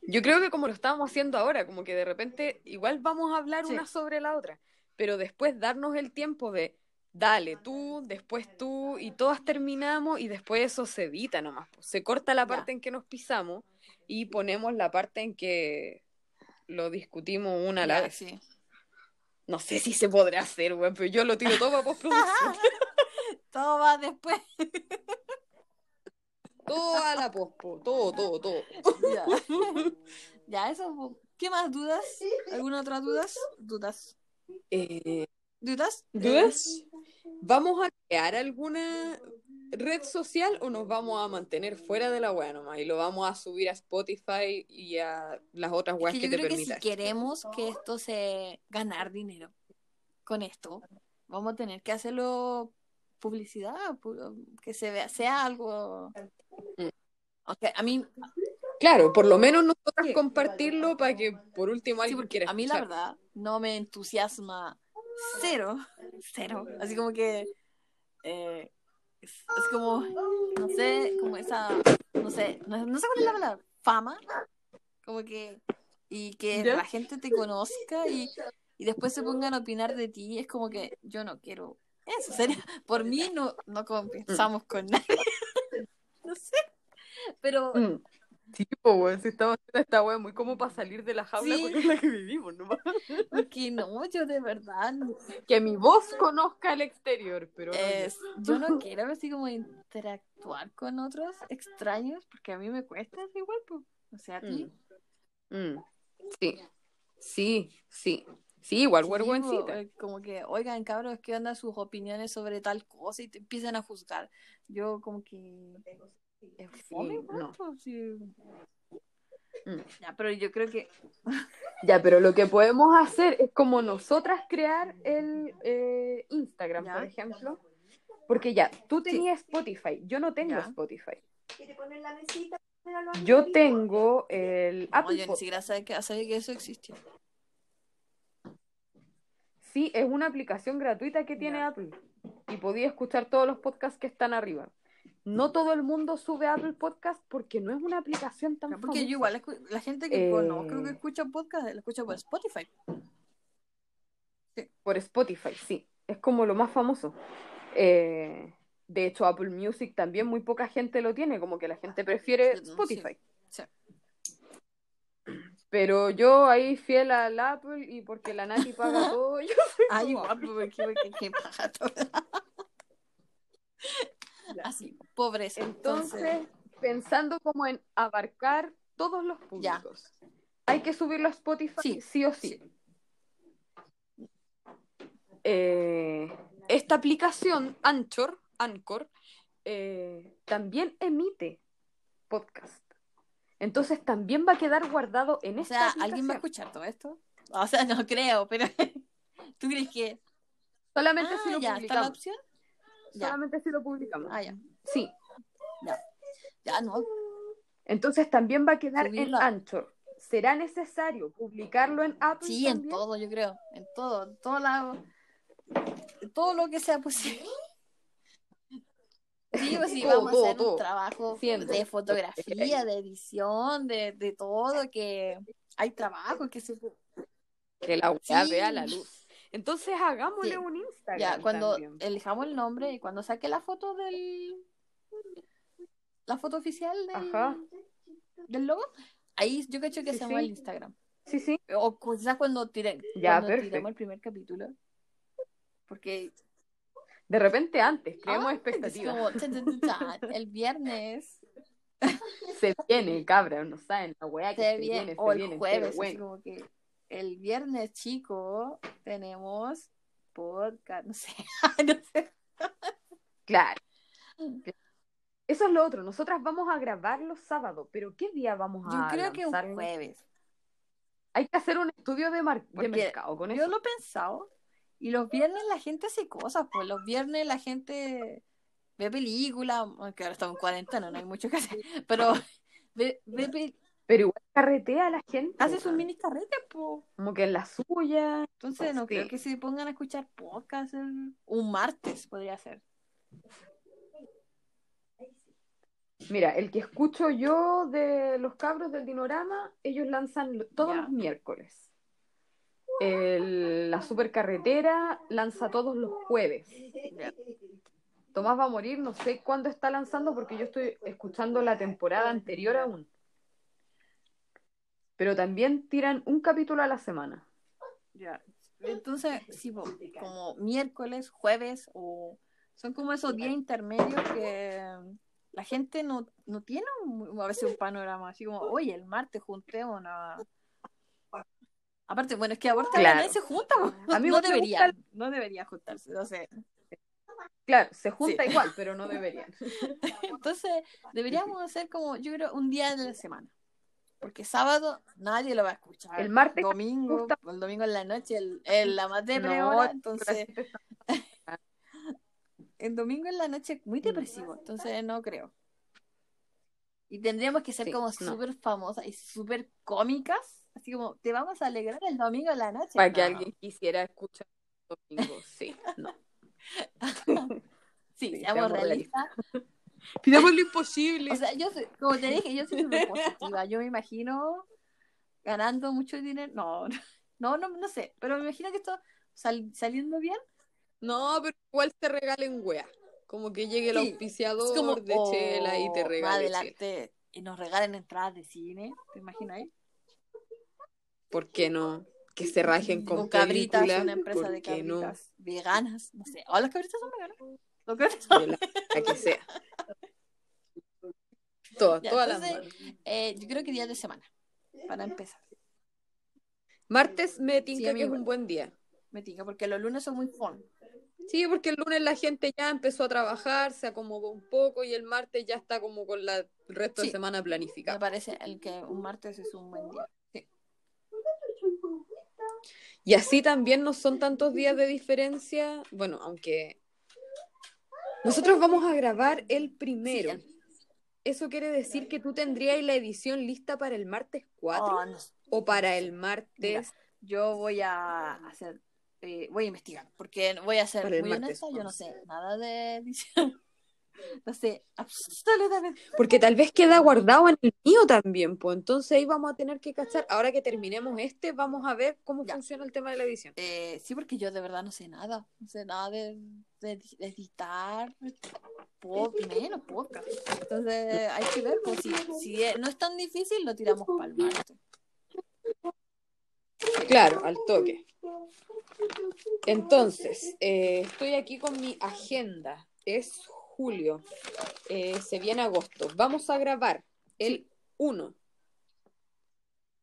yo creo que como lo estábamos haciendo ahora, como que de repente igual vamos a hablar Sí. una sobre la otra, pero después darnos el tiempo de dale tú, después tú, y todas terminamos y después eso se edita nomás. pues. Se corta la Ya. parte en que nos pisamos y ponemos la parte en que lo discutimos una a la Ya, vez. sí. No sé si se podrá hacer, weón, pero yo lo tiro todo para postproducción. Todo va después. todo a la pospo, todo, todo, todo. ya. ya, eso. ¿Qué más dudas? ¿Alguna otra dudas? Dudas. Eh, ¿Dudas? ¿Dudas? ¿Vamos a crear alguna red social o nos vamos a mantener fuera de la web nomás y lo vamos a subir a Spotify y a las otras Es webs que te que si permitan? queremos que esto se ganar dinero con esto, vamos a tener que hacerlo publicidad, pu- que se vea, sea algo. Mm. A mí, Claro, por lo menos nosotras Sí. compartirlo para que por último sí, alguien porque quiera a mí la verdad no me entusiasma cero, cero. Así como que eh, es, es como, no sé, como esa, no sé, no, no sé cuál es la palabra, fama, como que, y que ¿Ya? la gente te conozca y, y después se pongan a opinar de ti, es como que yo no quiero eso, sería, por mí no, no conversamos con nadie, no sé, pero Mm. Sí, pues, weón, si estamos haciendo esta weá muy como para salir de la jaula Sí. es la que vivimos, ¿no? porque no, yo de verdad, no- Que mi voz conozca el exterior, pero no es- yo no quiero así como interactuar con otros extraños, porque a mí me cuesta igual, pues, o sea, a ti. Mm. Mm. Sí, sí, sí. Sí, igual, Sí, vergüencita. po, eh, como que, oigan, cabros, ¿qué onda sus opiniones sobre tal cosa? Y te empiezan a juzgar. Yo como que... Fome, igual, no. Mm. Ya, pero yo creo que... Ya, pero lo que podemos hacer es como nosotras crear el eh, Instagram, Ya. por ejemplo. Porque ya, tú tenías Spotify, yo no tengo Ya. Spotify. ¿Quiere poner la mesita? Míralo ahí. Yo tengo el No, Apple yo ni siquiera sabía que, sabía que eso existía. Sí, es una aplicación gratuita que tiene Ya. Apple. Y podía escuchar todos los podcasts que están arriba. No todo el mundo sube a Apple Podcast porque no es una aplicación tan Porque famosa. yo igual, la gente que Eh. conozco que escucha podcast, la escucha por Spotify. Por Spotify, sí. Es como lo más famoso. Eh, de hecho, Apple Music también muy poca gente lo tiene, como que la gente prefiere Sí, Spotify. sí. Pero yo ahí fiel al Apple y porque la Nati paga todo, yo soy Ay, como igual, porque paja todo. Así, pobreza. Entonces, pensando como en abarcar todos los públicos, hay que subirlo a Spotify Sí, sí, o sí. Eh, esta aplicación, Anchor, Anchor, eh, también emite podcast. Entonces también va a quedar guardado en O esta sea, aplicación. ¿alguien va a escuchar todo esto? O sea, no creo, pero ¿tú crees que Solamente ah, si lo ya está la opción? Ya. Solamente si lo publicamos. Ah, ya. Sí. Ya no. Entonces también va a quedar Subirlo. en Anchor. ¿Será necesario publicarlo en Apple? Sí, en todo, yo creo. En todo, en todo lado. Todo lo que sea posible. Sí, pues sí, vamos todo, a hacer todo. un trabajo Siempre. de fotografía, de edición, de, de todo, que hay trabajo que se... Que la Sí. vea la luz. Entonces hagámosle Sí. un Instagram. Ya, cuando también. elijamos el nombre y cuando saque la foto del... La foto oficial del, Ajá. del logo, ahí yo cacho que Sí, hacemos sí. el Instagram. Sí, sí. O quizás cuando, tire, Ya, cuando tiremos el primer capítulo. Porque De repente antes, creemos Ay, expectativas. el viernes Se viene, cabra, no saben la weá que se se viene, viene, o se el viene, jueves, como que el viernes, chico, tenemos podcast, no sé, no sé. Claro. Eso es lo otro. Nosotras vamos a grabar los sábados, pero ¿qué día vamos Yo a creo que un jueves. Hay que hacer un estudio de, mar- de mercado con Yo eso. lo he pensado. Y los viernes la gente hace cosas, pues los viernes la gente ve películas, aunque ahora estamos en cuarentena, no hay mucho que hacer, pero ve, ve Pero igual carretea a la gente. hace sus weón. mini carretes, pues. Como que en la suya. Entonces no Sí. creo que se pongan a escuchar podcast el- un martes, podría ser. Mira, el que escucho yo de los cabros del Dinorama, ellos lanzan todos Ya. los miércoles. El- la supercarretera lanza todos los jueves. Ya. Tomás va a morir, no sé cuándo está lanzando porque yo estoy escuchando la temporada anterior aún. Pero también tiran un capítulo a la semana. Ya. Entonces, sí, po, como miércoles, jueves, o son como esos días intermedios que la gente no, no tiene un- a veces un panorama así como, oye, el martes juntémonos. a-". Aparte, bueno, es que aparte Claro. nadie se junta, po. A mí no gusta debería, no debería juntarse, no sé. Claro, se junta Sí. igual, pero no deberían. Entonces, deberíamos hacer como, yo creo, un día de la semana. Porque sábado nadie lo va a escuchar. El martes domingo, justa- el domingo en la noche, el, el- la más depre No, entonces el domingo en la noche es muy Mm. depresivo, entonces no creo. Y tendríamos que ser Sí, como no. súper famosas y súper cómicas, así como te vamos a alegrar el domingo en la noche. Para que No. alguien quisiera escuchar el domingo. Sí, no. Sí, Sí, seamos seamos realistas. Pidamos lo imposible. O sea, yo soy- como te dije, yo soy súper positiva. Yo me imagino ganando mucho dinero. No, no, no, no sé. Pero me imagino que esto sal- saliendo bien. No, pero igual te regalen wea. Como que llegue el Sí, auspiciador como de chela y te oh, regale adelante y nos regalen entradas de cine. ¿Te imaginas? ¿Por qué no? Que se rajen con, Con cabritas, una empresa ¿por de no? cabritas veganas. No sé. ¿O las cabritas son veganas? De la, la que sea. Todas, Ya, entonces, manos. Eh, yo creo que día de semana. Para empezar. Martes me Sí, tinca a mí que es un buen día. Me tinca, porque los lunes son muy fun. Sí, porque el lunes la gente ya empezó a trabajar, se acomodó un poco y el martes ya está como con la, el resto Sí. de semana Me planificado. parece el que un martes es un buen día. Sí. Y así también no son tantos días de diferencia. Bueno, aunque nosotros vamos a grabar el primero. Sí, ¿Eso quiere decir que tú tendrías la edición lista para el martes 4 Oh, no sé. o para el martes? Mira, yo voy a hacer, eh, voy a investigar, porque voy a ser muy honesta, yo no 11. sé nada de edición. No sé absolutamente. Porque tal vez queda guardado en el mío también, pues entonces ahí vamos a tener que cachar. Ahora que terminemos este, vamos a ver cómo Ya. funciona el tema de la edición. Eh, sí, porque yo de verdad no sé nada. No sé nada de, de edi- de editar, menos podcast. Entonces hay que ver, pues si, si no es tan difícil, lo tiramos para el martes. Claro, al toque. Entonces, eh, estoy aquí con mi agenda. Es julio. Eh, se viene agosto. Vamos a grabar el 1.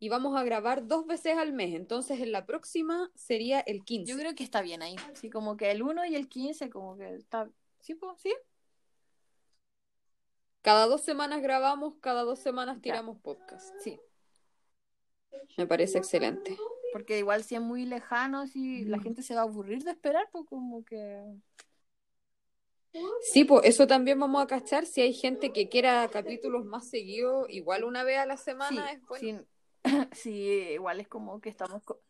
Y vamos a grabar dos veces al mes. Entonces, en la próxima sería el 15. Yo creo que está bien ahí. Sí, como que el 1 y el 15, como que está. Sí, sí. Cada dos semanas grabamos, cada dos semanas Ya. tiramos podcast. Sí. Me parece excelente. Porque igual si es muy lejano, si la gente se va a aburrir de esperar, pues como que... Sí, pues eso también vamos a cachar. Si hay gente que quiera capítulos más seguidos, igual una vez a la Sí, semana es bueno. sí, sí, igual es como que estamos... co-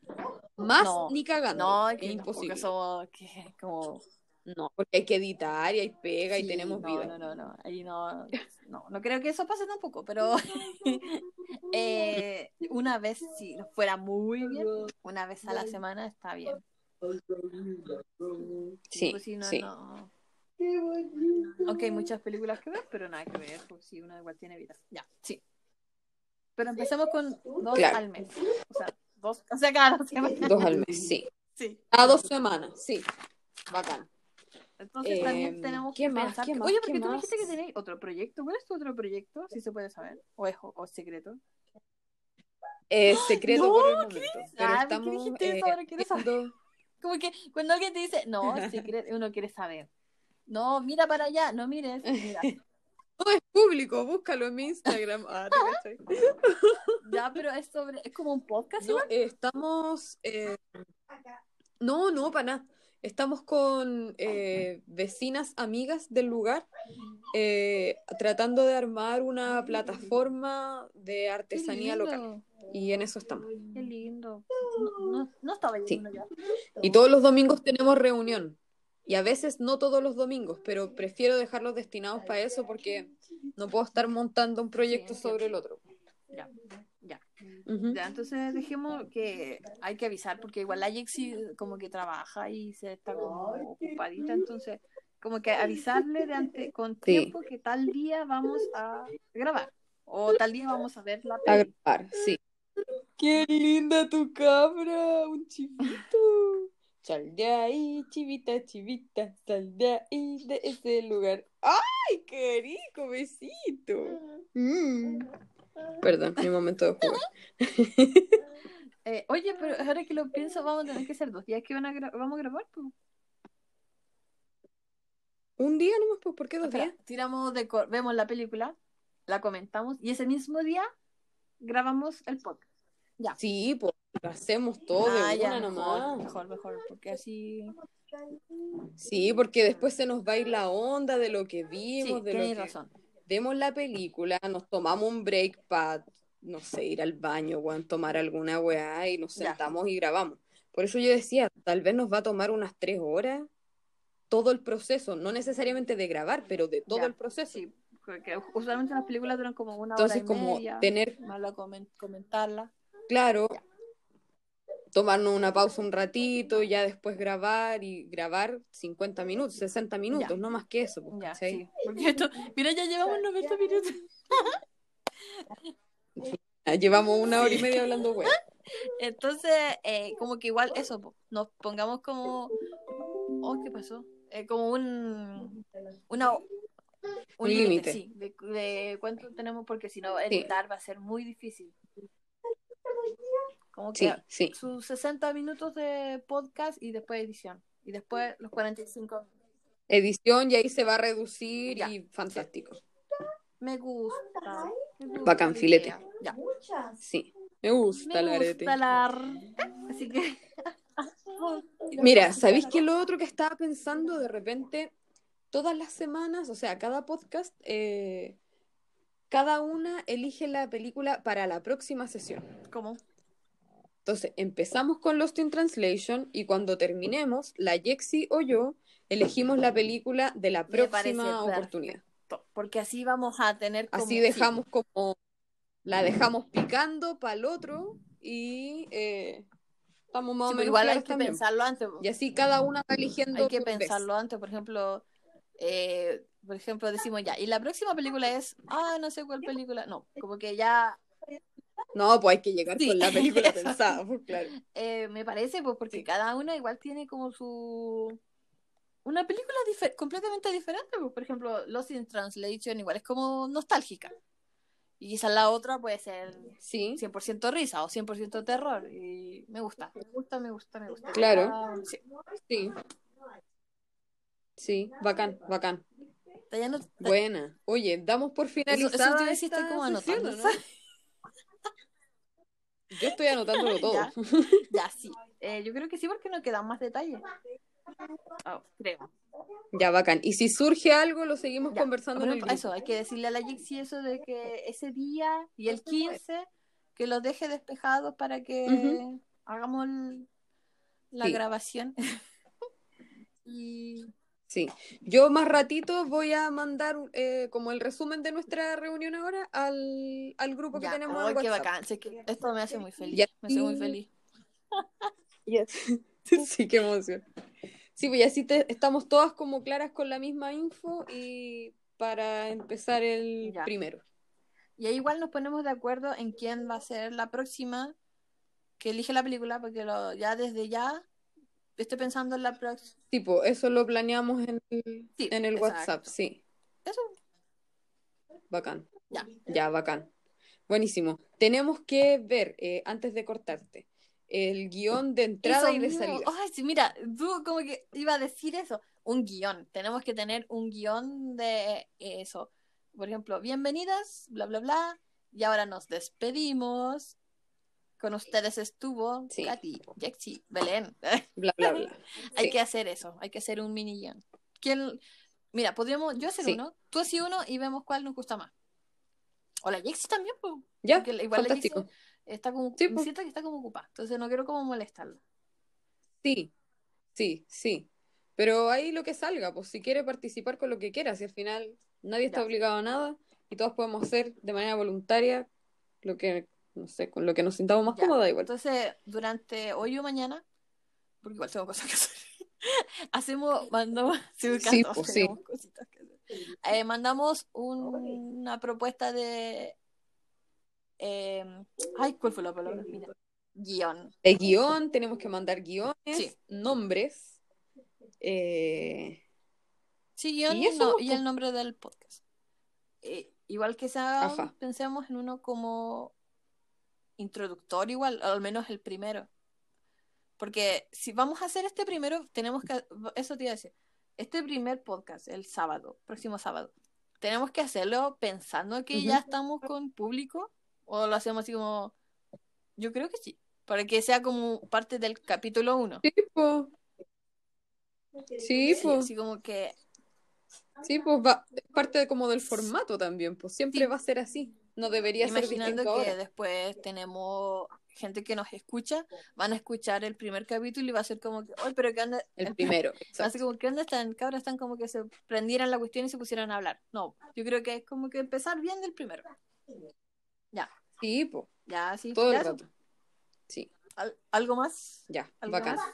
Más No, ni cagando. No, es que imposible. somos que como... No, porque hay que editar y hay pega y tenemos no, vida. No, no, no, ahí no, no, no creo que eso pase tampoco, pero eh, una vez, si nos fuera muy bien, una vez a la semana está bien. Sí, Pues si no, sí. no. Aunque hay muchas películas que ver, pero nada que ver, pues si uno igual tiene vida. Ya, sí. Pero empecemos con dos Claro. al mes. O sea, dos, o sea, cada dos semanas. Dos al mes, sí. Sí. A dos semanas, sí. Bacán. Entonces Eh, también tenemos ¿qué que más? pensar. ¿Qué más? Oye, ¿Qué porque tú me dijiste que tenéis otro proyecto. ¿Cuál es tu otro proyecto? Si se puede saber. O es, o secreto. Eh, secreto No, por el ¿qué momento. Pero Ah, ¿por qué estamos dijiste eso? eh, Ahora quiero saber. Como que cuando alguien te dice, no, secreto, uno quiere saber. No, mira para allá, no mires. Mira. No es público, búscalo en mi Instagram. Ah, ¿te? Ya, pero es sobre, es como un podcast No, eh, estamos. eh, no, no, para nada. Estamos con eh, vecinas, amigas del lugar, eh, tratando de armar una plataforma de artesanía local. Y en eso estamos. Qué lindo. No, no, no estaba Sí. ya. Y todos los domingos tenemos reunión. Y a veces no todos los domingos, pero prefiero dejarlos destinados para eso porque no puedo estar montando un proyecto sobre el otro. Ya, ya. Ujú. Ya, entonces dejemos que hay que avisar porque igual la Jexi como que trabaja y se está como ocupadita, entonces como que avisarle de ante, con Sí. tiempo que tal día vamos a grabar o tal día vamos a ver la A grabar, sí. Qué linda tu cabra, un chivito. Sal de ahí, chivita, chivita, sal de ahí, de ese lugar. ¡Ay, qué rico, besito! Mm. Perdón, mi momento de jugar. Eh, oye, pero ahora que lo pienso vamos a tener que hacer dos días que van a vamos a grabar. Un día nomás, pues, ¿por qué dos Espera, días? tiramos de vemos la película, la comentamos y ese mismo día grabamos el podcast. Ya. Sí, pues lo hacemos todo Ah, de ya, una mejor, nomás. mejor, mejor, porque así... Sí, porque después se nos va a ir la onda de lo que Sí, vimos, de lo que razón. vemos la película, nos tomamos un break para, no sé, ir al baño, weón, tomar alguna weá y nos Ya. sentamos y grabamos. Por eso yo decía, tal vez nos va a tomar unas tres horas todo el proceso, no necesariamente de grabar, pero de todo Ya, el proceso. Sí, porque usualmente las películas duran como una Entonces, hora y como media. tener, Más la comen- comentarla. Claro, tomarnos una pausa un ratito, ya después grabar y grabar 50 minutos, 60 minutos, Ya. no más que eso, pues, Ya, mira, ya llevamos 90 minutos. Llevamos una hora y media hablando, weón. Entonces, eh, como que igual eso, po, nos pongamos como. Oh, ¿qué pasó? Eh, como un. Una, un Un límite, sí, de, de cuánto tenemos, porque si no, Sí. editar va a ser muy difícil. Como que sí. sus 60 minutos de podcast y después edición. Y después los 45. Edición y ahí se va a reducir Ya, y fantástico. Me gusta. me gusta Bacán, la filete. Ya. Sí, me gusta Me el arete. gusta la Así que. Mira, ¿sabéis que lo otro que estaba pensando de repente, todas las semanas, o sea, cada podcast, eh, cada una elige la película para la próxima sesión? ¿Cómo? Entonces, empezamos con Lost in Translation y cuando terminemos, la Jexi o yo elegimos la película de la próxima perfecto. oportunidad. Porque así vamos a tener como. Así sí, dejamos como, la dejamos picando para el otro y eh, estamos más sí, o menos igual hay que también. pensarlo antes. Y así cada una va eligiendo Hay que vez. pensarlo antes. Por ejemplo, eh, por ejemplo, decimos ya. Y la próxima película es. Ah, no sé cuál película. No, como que ya. No, pues hay que llegar Sí. con la película Eso. pensada, pues claro. eh, me parece, pues, porque Sí. cada una igual tiene como su. Una película dife- completamente diferente. Pues, por ejemplo, Lost in Translation igual es como nostálgica. Y quizás la otra puede ser Sí, 100% risa o 100% terror. Y me gusta, me gusta, me gusta, me gusta. Claro. Ah, sí. sí. Sí, bacán, bacán. Buena. Oye, damos por Eso, finalizada eso te iba a decir, esta estoy como anotando. ¿o no? Yo estoy anotándolo todo. Ya. Ya, sí. Eh, yo creo que sí, porque no quedan más detalles. Oh, creo. Ya, bacán. Y si surge algo, lo seguimos Ya. conversando en el grupo. eso, hay que decirle a la Jixi eso de que ese día y el 15 que los deje despejados para que hagamos el- la Sí. grabación. y Sí. Yo más ratito voy a mandar eh, como el resumen de nuestra reunión ahora al, al grupo que ya, tenemos oh, en qué bacán. que esto me hace muy feliz. Ya. Me hace muy feliz. Sí, qué emoción. Sí, pues así te- estamos todas como claras con la misma info y para empezar el Ya. primero. Y ahí igual nos ponemos de acuerdo en quién va a ser la próxima que elige la película, porque lo, ya desde ya estoy pensando en la próxima. Tipo, eso lo planeamos en el, Sí, en el exacto. WhatsApp, sí. Eso, Bacán. ya. Ya, bacán. Buenísimo. Tenemos que ver, eh, antes de cortarte, el guion de entrada Eso y de mismo. salida. Ay, sí, mira, tú como que iba a decir eso. Un guion. Tenemos que tener un guion de eso. Por ejemplo, bienvenidas, bla, bla, bla. Y ahora nos despedimos. Con ustedes estuvo Sí. Katy, Jexi, Belén. Bla, bla, bla. Hay Sí. que hacer eso. Hay que hacer un mini guion. ¿Quién? Mira, podríamos yo hacer Sí. uno, tú haces uno y vemos cuál nos gusta más. O la Jexi también, pues. Ya, Porque la- igual la fantástico. Jexi está como, Sí, pues. que está como ocupada. Entonces no quiero como molestarla. Sí, sí, sí. Pero ahí lo que salga, pues si quiere participar con lo que quiera, si al final nadie está obligado a nada y todos podemos hacer de manera voluntaria lo que, no sé, con lo que nos sintamos más Ya. cómoda igual. Entonces, durante hoy o mañana, porque igual tengo cosas que hacer, hacemos, mandamos, sí, Sí, pues, tenemos cositas que hacer. Eh, mandamos un- una propuesta de, eh, ay, ¿cuál fue la palabra? Mira, guion. De guion, tenemos que mandar guiones, Sí. nombres. eh, Sí, guion Y no- pues. y el nombre del podcast. Eh, igual que sea, pensemos en uno como introductorio igual, al menos el primero. Porque si vamos a hacer este primero, tenemos que, eso te iba a decir, este primer podcast, el sábado, próximo sábado, tenemos que hacerlo pensando que ya estamos con público o lo hacemos así como Yo creo que sí. Para que sea como parte del capítulo 1. Sí, pues. Sí, pues. así como que Sí, pues va, parte de como del formato también, pues siempre Sí. va a ser así. No debería ser imaginando distinto que después tenemos gente que nos escucha, van a escuchar el primer capítulo y va a ser como que, oye, pero ¿qué onda? El primero. Así exacto. como, ¿qué onda están? Cabras están como que se prendieran la cuestión y se pusieran a hablar. No, yo creo que es como que empezar bien del primero. Ya, Sí, pues, ya, sí. todo ya el rato. Sí, Al- ¿Algo más? ya, ¿Algo bacán. más?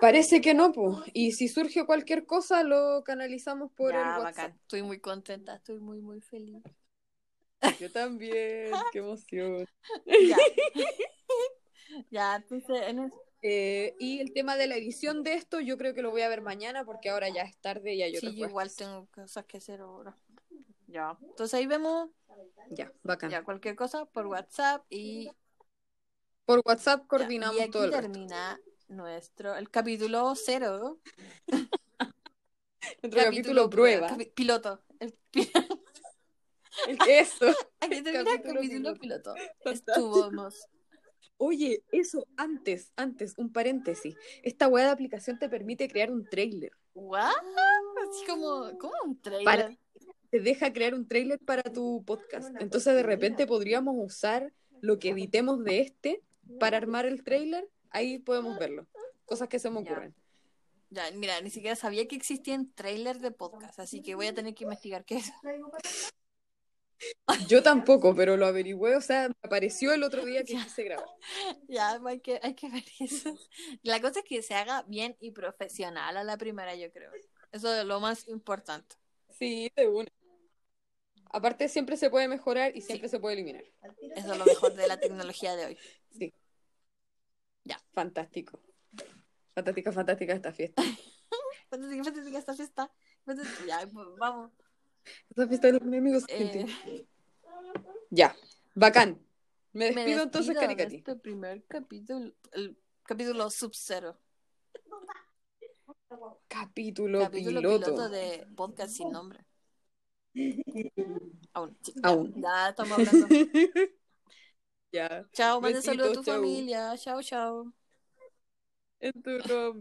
Parece que no, pues. Y si surge cualquier cosa, lo canalizamos por ya, el WhatsApp. bacán. Estoy muy contenta, estoy muy, muy feliz. Yo también, qué emoción. Ya. ya, entonces, en es- Eh, y el tema de la edición de esto, yo creo que lo voy a ver mañana porque ahora ya es tarde y sí, otras yo cosas. igual tengo cosas que hacer ahora. Ya. Entonces ahí vemos Ya, bacán. ya cualquier cosa por WhatsApp y Por WhatsApp Ya, coordinamos y aquí todo el resto. termina nuestro, el capítulo cero. Nuestro capítulo, prueba. capi- piloto. El pi- Eso. aquí termina el Capítulo piloto. Estuvimos. Oye, eso, antes, antes, un paréntesis. Esta web de aplicación te permite crear un trailer. ¿What? Así como, como un trailer. Para- Te deja crear un trailer para tu podcast. Entonces, de repente podríamos usar lo que editemos de este para armar el trailer. Ahí podemos verlo. Cosas que se me ocurren. Ya, mira, ni siquiera sabía que existían trailers de podcast, así que voy a tener que investigar qué es. Yo tampoco, pero lo averigüé. O sea, me apareció el otro día que Ya. quise grabar. Ya, hay que, hay que ver eso. La cosa es que se haga bien y profesional a la primera, yo creo. Eso es lo más importante. Sí, de una. Aparte, siempre se puede mejorar y siempre se puede eliminar. Eso es lo mejor de la tecnología de hoy. Sí. Ya. Fantástico. Fantástica, fantástica esta fiesta. Fantástica, fantástica esta fiesta. Fantástica. Ya, pues, vamos. Esta fiesta de los enemigos. Eh, Ya. Bacán. Me me despido entonces, despido de Caricati. este primer capítulo, el capítulo Sub-Zero. Capítulo, Capítulo piloto. piloto de podcast sin nombre. Aún. sí, ya, Aún. Ya, estamos hablando. ya. Chao, mande saludos a tu chau. familia. Chao, chao. En tu nombre.